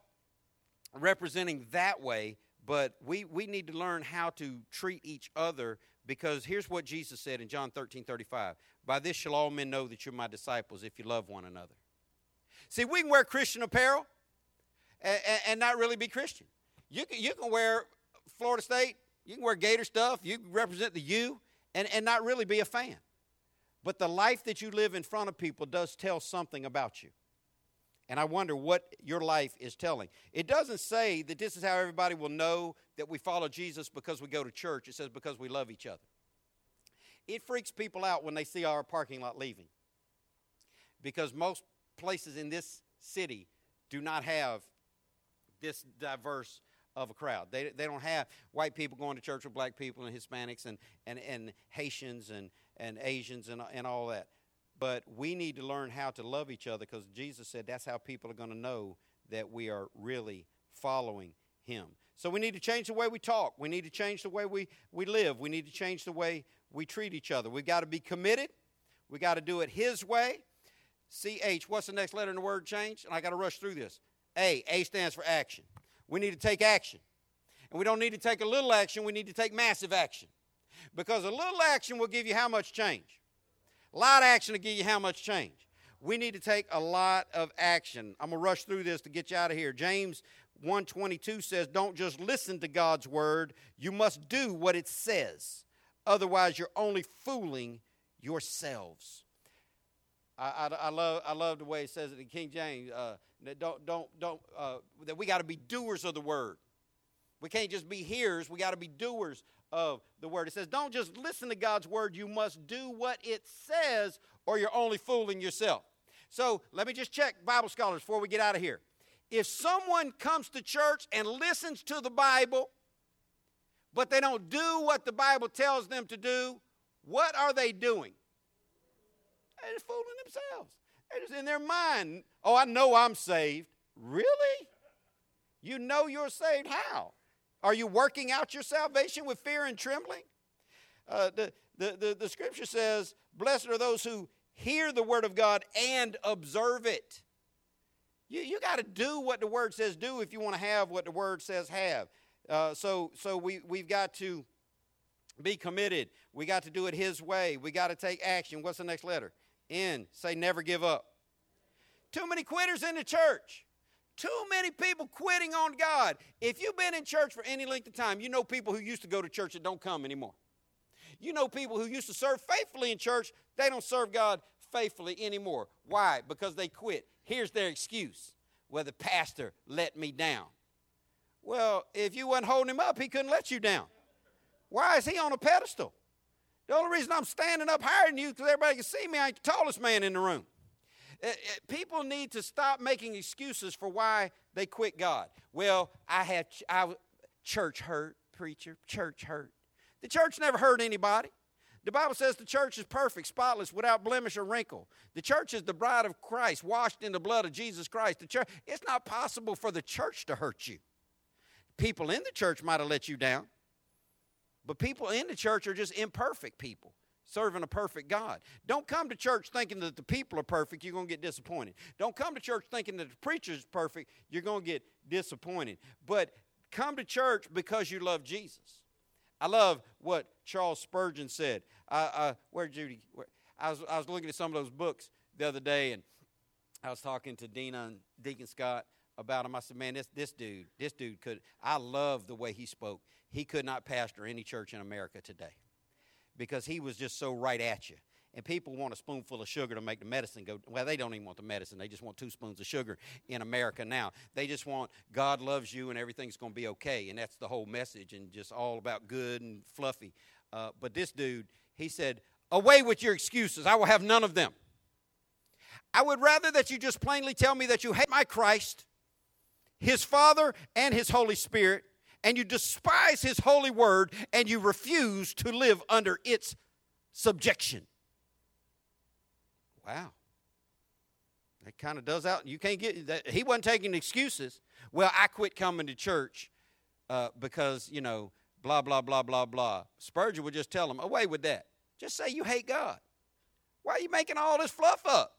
representing that way, but we, we need to learn how to treat each other because here's what Jesus said in John 13 35. By this shall all men know that you're my disciples if you love one another. See, we can wear Christian apparel and, and not really be Christian. You can, you can wear Florida State, you can wear Gator stuff, you can represent the U, and, and not really be a fan. But the life that you live in front of people does tell something about you. And I wonder what your life is telling. It doesn't say that this is how everybody will know that we follow Jesus because we go to church. It says because we love each other. It freaks people out when they see our parking lot leaving. Because most places in this city do not have this diverse of a crowd. They, they don't have white people going to church with black people and Hispanics and, and, and Haitians and, and Asians and, and all that. But we need to learn how to love each other because Jesus said that's how people are going to know that we are really following Him. So we need to change the way we talk. We need to change the way we, we live. We need to change the way we treat each other. We've got to be committed. we got to do it His way. CH, what's the next letter in the word change? And I got to rush through this. A, A stands for action. We need to take action. And we don't need to take a little action, we need to take massive action. Because a little action will give you how much change? A lot of action to give you how much change? We need to take a lot of action. I'm going to rush through this to get you out of here. James 122 says, Don't just listen to God's word, you must do what it says. Otherwise, you're only fooling yourselves. I, I, I love, I love the way it says it in King James. Uh, don't, don't, don't, uh, that we got to be doers of the word. We can't just be hearers, we got to be doers of the word. It says, don't just listen to God's word, you must do what it says, or you're only fooling yourself. So let me just check Bible scholars before we get out of here. If someone comes to church and listens to the Bible, but they don't do what the Bible tells them to do, what are they doing? They're just fooling themselves. They're just in their mind. Oh, I know I'm saved. Really? You know you're saved? How? Are you working out your salvation with fear and trembling? Uh, the, the, the, the scripture says, Blessed are those who hear the word of God and observe it. You, you got to do what the word says do if you want to have what the word says have. Uh, so so we, we've got to be committed. We got to do it His way. We got to take action. What's the next letter? N. Say never give up. Too many quitters in the church. Too many people quitting on God. If you've been in church for any length of time, you know people who used to go to church that don't come anymore. You know people who used to serve faithfully in church, they don't serve God faithfully anymore. Why? Because they quit. Here's their excuse. Well, the pastor let me down. Well, if you wasn't holding him up, he couldn't let you down. Why is he on a pedestal? The only reason I'm standing up higher than you because everybody can see me. I ain't the tallest man in the room. Uh, uh, people need to stop making excuses for why they quit God. Well, I had I, church hurt, preacher, church hurt. The church never hurt anybody. The Bible says the church is perfect, spotless, without blemish or wrinkle. The church is the bride of Christ, washed in the blood of Jesus Christ. The church, it's not possible for the church to hurt you. People in the church might have let you down, but people in the church are just imperfect people serving a perfect God. Don't come to church thinking that the people are perfect, you're going to get disappointed. Don't come to church thinking that the preacher is perfect, you're going to get disappointed. But come to church because you love Jesus. I love what Charles Spurgeon said. Uh, uh, where Judy? Where, I was I was looking at some of those books the other day, and I was talking to Dina and Deacon Scott about him. I said, "Man, this this dude, this dude could. I love the way he spoke. He could not pastor any church in America today because he was just so right at you." And people want a spoonful of sugar to make the medicine go. Well, they don't even want the medicine. They just want two spoons of sugar in America now. They just want God loves you and everything's going to be okay. And that's the whole message and just all about good and fluffy. Uh, but this dude, he said, Away with your excuses. I will have none of them. I would rather that you just plainly tell me that you hate my Christ, his Father, and his Holy Spirit, and you despise his holy word, and you refuse to live under its subjection. Wow. That kind of does out. You can't get that. He wasn't taking excuses. Well, I quit coming to church uh, because, you know, blah, blah, blah, blah, blah. Spurgeon would just tell him, away with that. Just say you hate God. Why are you making all this fluff up?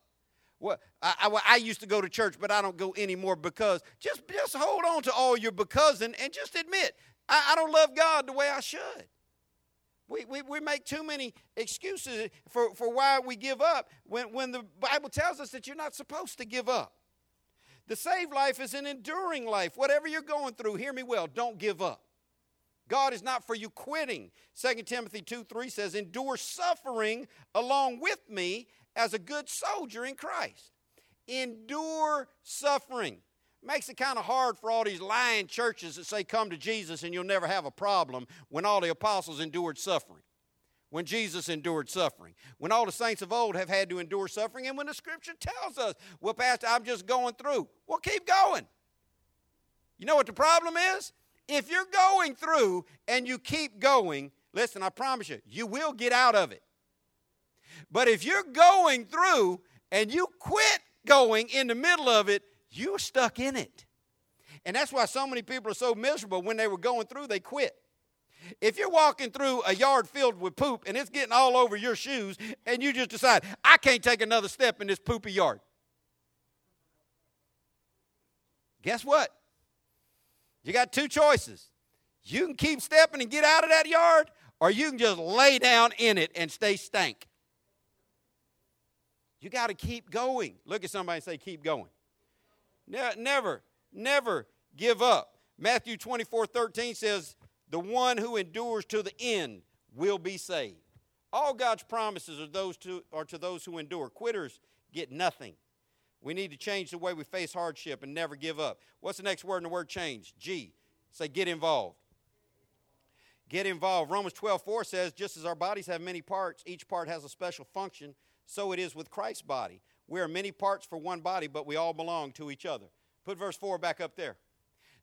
Well, I, I, I, used to go to church, but I don't go anymore because just, just hold on to all your because and, and just admit, I, I don't love God the way I should. We, we, we make too many excuses for, for why we give up when, when the Bible tells us that you're not supposed to give up. The saved life is an enduring life. Whatever you're going through, hear me well, don't give up. God is not for you quitting. 2 Timothy 2 3 says, Endure suffering along with me as a good soldier in Christ. Endure suffering. Makes it kind of hard for all these lying churches that say, Come to Jesus and you'll never have a problem when all the apostles endured suffering. When Jesus endured suffering. When all the saints of old have had to endure suffering. And when the scripture tells us, Well, Pastor, I'm just going through. Well, keep going. You know what the problem is? If you're going through and you keep going, listen, I promise you, you will get out of it. But if you're going through and you quit going in the middle of it, you're stuck in it. And that's why so many people are so miserable when they were going through, they quit. If you're walking through a yard filled with poop and it's getting all over your shoes, and you just decide, I can't take another step in this poopy yard, guess what? You got two choices. You can keep stepping and get out of that yard, or you can just lay down in it and stay stank. You got to keep going. Look at somebody and say, Keep going. Ne- never, never give up. Matthew 24 13 says, The one who endures to the end will be saved. All God's promises are, those to, are to those who endure. Quitters get nothing. We need to change the way we face hardship and never give up. What's the next word in the word change? G. Say get involved. Get involved. Romans 12 4 says, just as our bodies have many parts, each part has a special function, so it is with Christ's body. We are many parts for one body, but we all belong to each other. Put verse 4 back up there.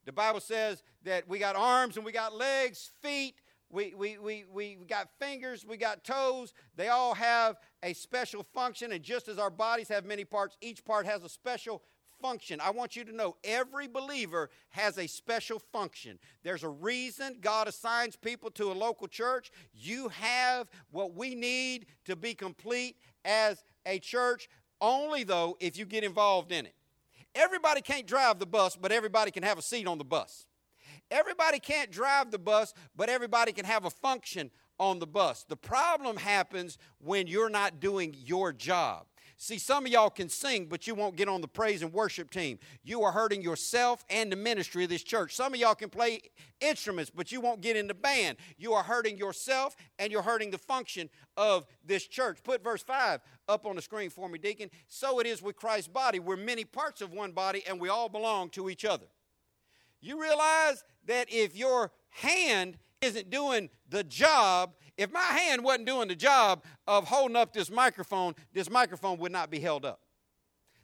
The Bible says that we got arms and we got legs, feet, we, we, we, we got fingers, we got toes. They all have a special function, and just as our bodies have many parts, each part has a special function. I want you to know every believer has a special function. There's a reason God assigns people to a local church. You have what we need to be complete as a church, only though if you get involved in it. Everybody can't drive the bus, but everybody can have a seat on the bus. Everybody can't drive the bus, but everybody can have a function on the bus. The problem happens when you're not doing your job. See, some of y'all can sing, but you won't get on the praise and worship team. You are hurting yourself and the ministry of this church. Some of y'all can play instruments, but you won't get in the band. You are hurting yourself and you're hurting the function of this church. Put verse 5 up on the screen for me, Deacon. So it is with Christ's body. We're many parts of one body and we all belong to each other. You realize that if your hand isn't doing the job, if my hand wasn't doing the job of holding up this microphone, this microphone would not be held up.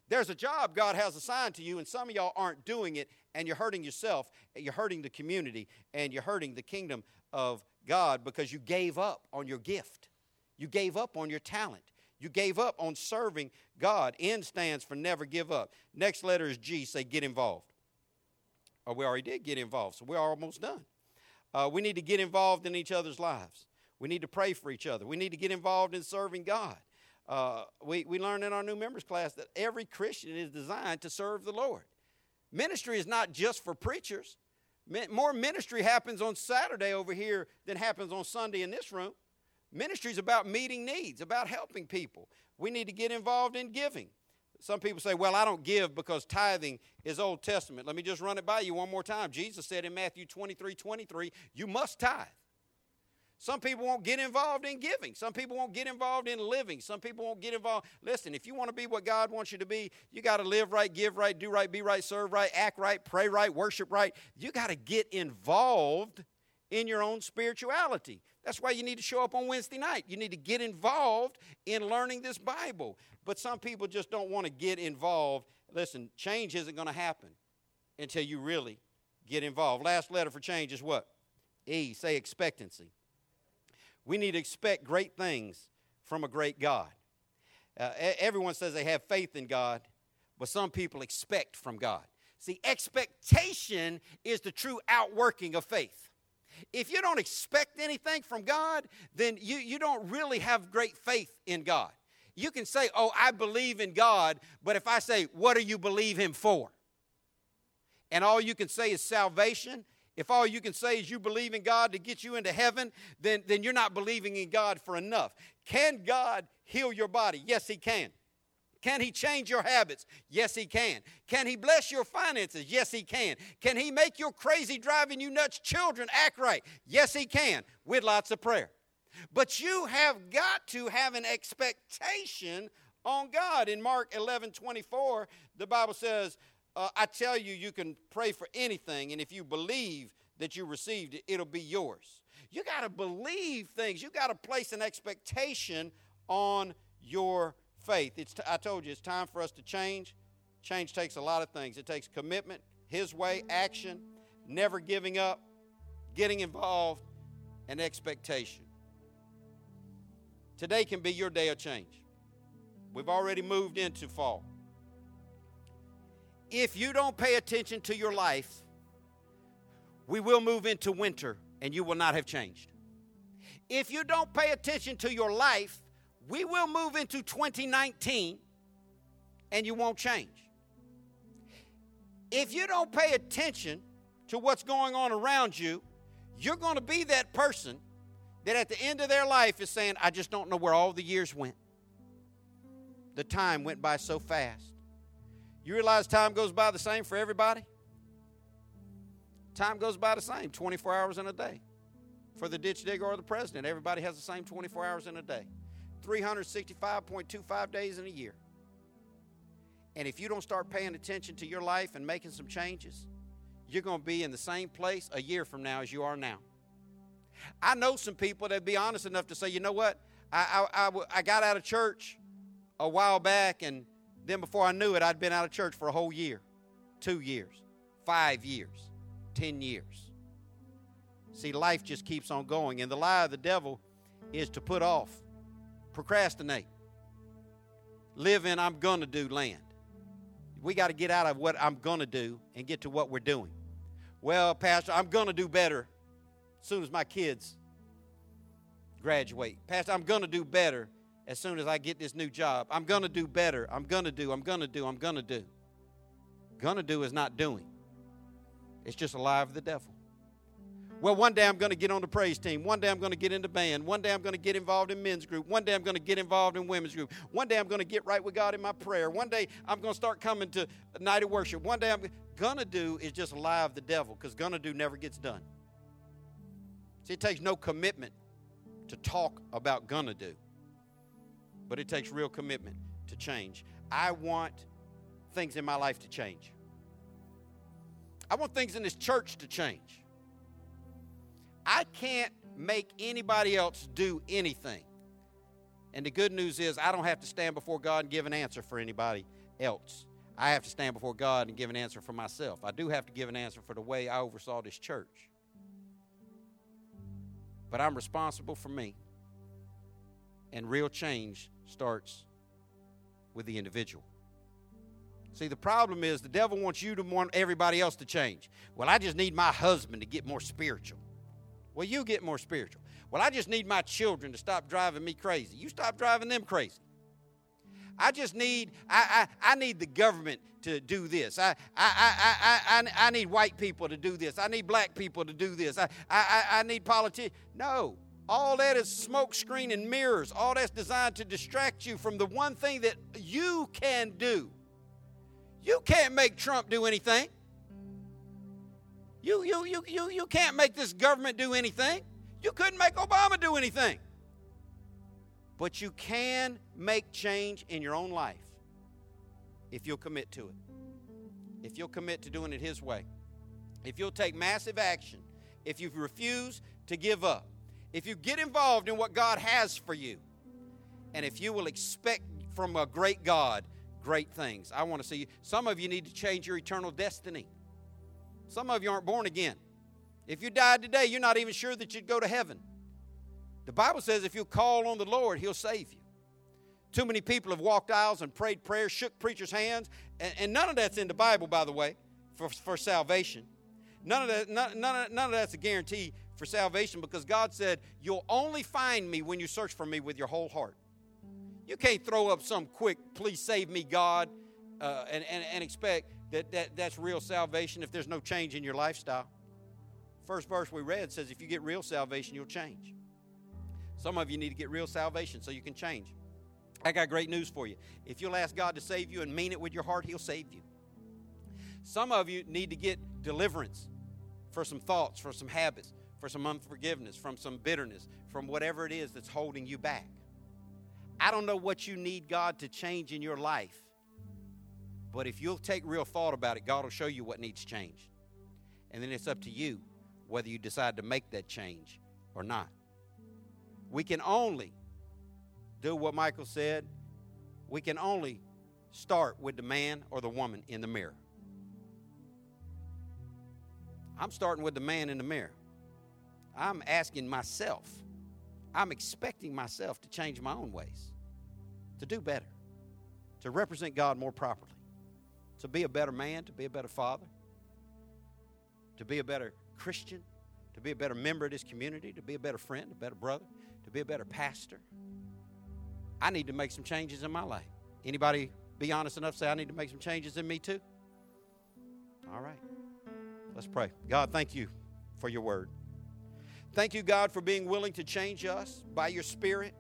There's a job God has assigned to you, and some of y'all aren't doing it, and you're hurting yourself, you're hurting the community, and you're hurting the kingdom of God because you gave up on your gift. You gave up on your talent. You gave up on serving God. N stands for never give up. Next letter is G, say get involved. Or we already did get involved, so we're almost done. Uh, we need to get involved in each other's lives. We need to pray for each other. We need to get involved in serving God. Uh, we, we learned in our new members class that every Christian is designed to serve the Lord. Ministry is not just for preachers. More ministry happens on Saturday over here than happens on Sunday in this room. Ministry is about meeting needs, about helping people. We need to get involved in giving. Some people say, well, I don't give because tithing is Old Testament. Let me just run it by you one more time. Jesus said in Matthew 23 23, you must tithe. Some people won't get involved in giving. Some people won't get involved in living. Some people won't get involved. Listen, if you want to be what God wants you to be, you got to live right, give right, do right, be right, serve right, act right, pray right, worship right. You got to get involved in your own spirituality. That's why you need to show up on Wednesday night. You need to get involved in learning this Bible. But some people just don't want to get involved. Listen, change isn't going to happen until you really get involved. Last letter for change is what? E, say expectancy. We need to expect great things from a great God. Uh, everyone says they have faith in God, but some people expect from God. See, expectation is the true outworking of faith. If you don't expect anything from God, then you, you don't really have great faith in God. You can say, Oh, I believe in God, but if I say, What do you believe Him for? And all you can say is salvation, if all you can say is you believe in God to get you into heaven, then, then you're not believing in God for enough. Can God heal your body? Yes, He can. Can He change your habits? Yes, He can. Can He bless your finances? Yes, He can. Can He make your crazy, driving you nuts children act right? Yes, He can, with lots of prayer. But you have got to have an expectation on God. In Mark 11 24, the Bible says, uh, I tell you, you can pray for anything, and if you believe that you received it, it'll be yours. You got to believe things. You got to place an expectation on your faith. It's t- I told you, it's time for us to change. Change takes a lot of things. It takes commitment, His way, action, never giving up, getting involved, and expectation. Today can be your day of change. We've already moved into fall. If you don't pay attention to your life, we will move into winter and you will not have changed. If you don't pay attention to your life, we will move into 2019 and you won't change. If you don't pay attention to what's going on around you, you're going to be that person that at the end of their life is saying, I just don't know where all the years went. The time went by so fast. You realize time goes by the same for everybody? Time goes by the same 24 hours in a day. For the ditch digger or the president, everybody has the same 24 hours in a day. 365.25 days in a year. And if you don't start paying attention to your life and making some changes, you're going to be in the same place a year from now as you are now. I know some people that be honest enough to say, you know what? I, I, I, I got out of church a while back, and then before I knew it, I'd been out of church for a whole year, two years, five years, ten years. See, life just keeps on going, and the lie of the devil is to put off, procrastinate, live in I'm going to do land. We got to get out of what I'm going to do and get to what we're doing. Well, Pastor, I'm going to do better as soon as my kids graduate. Pastor, I'm going to do better as soon as I get this new job. I'm going to do better. I'm going to do, I'm going to do, I'm going to do. Going to do is not doing, it's just a lie of the devil. Well, one day I'm going to get on the praise team. One day I'm going to get into band. One day I'm going to get involved in men's group. One day I'm going to get involved in women's group. One day I'm going to get right with God in my prayer. One day I'm going to start coming to night of worship. One day I'm going to do is just a lie of the devil because going to do never gets done. See, it takes no commitment to talk about gonna do, but it takes real commitment to change. I want things in my life to change. I want things in this church to change. I can't make anybody else do anything. And the good news is, I don't have to stand before God and give an answer for anybody else. I have to stand before God and give an answer for myself. I do have to give an answer for the way I oversaw this church. But I'm responsible for me. And real change starts with the individual. See, the problem is the devil wants you to want everybody else to change. Well, I just need my husband to get more spiritual. Well, you get more spiritual. Well, I just need my children to stop driving me crazy. You stop driving them crazy. I just need I, I, I need the government to do this. I, I, I, I, I, I need white people to do this. I need black people to do this. I, I, I, need politicians. No. All that is smoke screen and mirrors. All that's designed to distract you from the one thing that you can do. You can't make Trump do anything. You, you, you, you, you can't make this government do anything. You couldn't make Obama do anything. But you can make change in your own life if you'll commit to it. If you'll commit to doing it His way. If you'll take massive action. If you refuse to give up. If you get involved in what God has for you. And if you will expect from a great God great things. I want to see you. Some of you need to change your eternal destiny. Some of you aren't born again. If you died today, you're not even sure that you'd go to heaven. The Bible says if you call on the Lord, He'll save you. Too many people have walked aisles and prayed prayers, shook preachers' hands, and, none of that's in the Bible, by the way, for, for salvation. None of, that, none, none, of, none of that's a guarantee for salvation because God said, You'll only find me when you search for me with your whole heart. You can't throw up some quick, please save me, God, uh, and, and, and expect that, that that's real salvation if there's no change in your lifestyle. First verse we read says, If you get real salvation, you'll change. Some of you need to get real salvation so you can change. I got great news for you. If you'll ask God to save you and mean it with your heart, He'll save you. Some of you need to get deliverance for some thoughts, for some habits, for some unforgiveness, from some bitterness, from whatever it is that's holding you back. I don't know what you need God to change in your life, but if you'll take real thought about it, God will show you what needs changed. And then it's up to you whether you decide to make that change or not. We can only do what Michael said. We can only start with the man or the woman in the mirror. I'm starting with the man in the mirror. I'm asking myself, I'm expecting myself to change my own ways, to do better, to represent God more properly, to be a better man, to be a better father, to be a better Christian, to be a better member of this community, to be a better friend, a better brother, to be a better pastor. I need to make some changes in my life. Anybody be honest enough say I need to make some changes in me too? All right. Let's pray. God, thank you for your word. Thank you, God, for being willing to change us by your spirit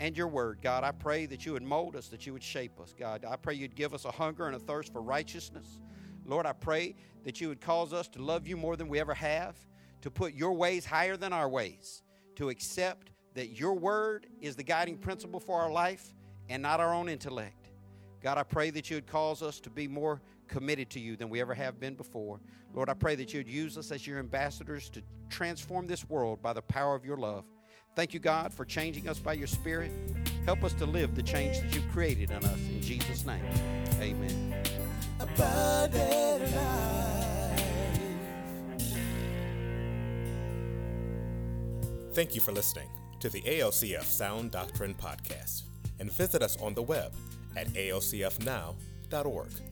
and your word. God, I pray that you would mold us, that you would shape us. God, I pray you'd give us a hunger and a thirst for righteousness. Lord, I pray that you would cause us to love you more than we ever have, to put your ways higher than our ways, to accept that your word is the guiding principle for our life and not our own intellect. God, I pray that you would cause us to be more committed to you than we ever have been before. Lord, I pray that you would use us as your ambassadors to transform this world by the power of your love. Thank you, God, for changing us by your Spirit. Help us to live the change that you've created in us. In Jesus' name, amen. Thank you for listening to the ALCF Sound Doctrine Podcast and visit us on the web at alcfnow.org.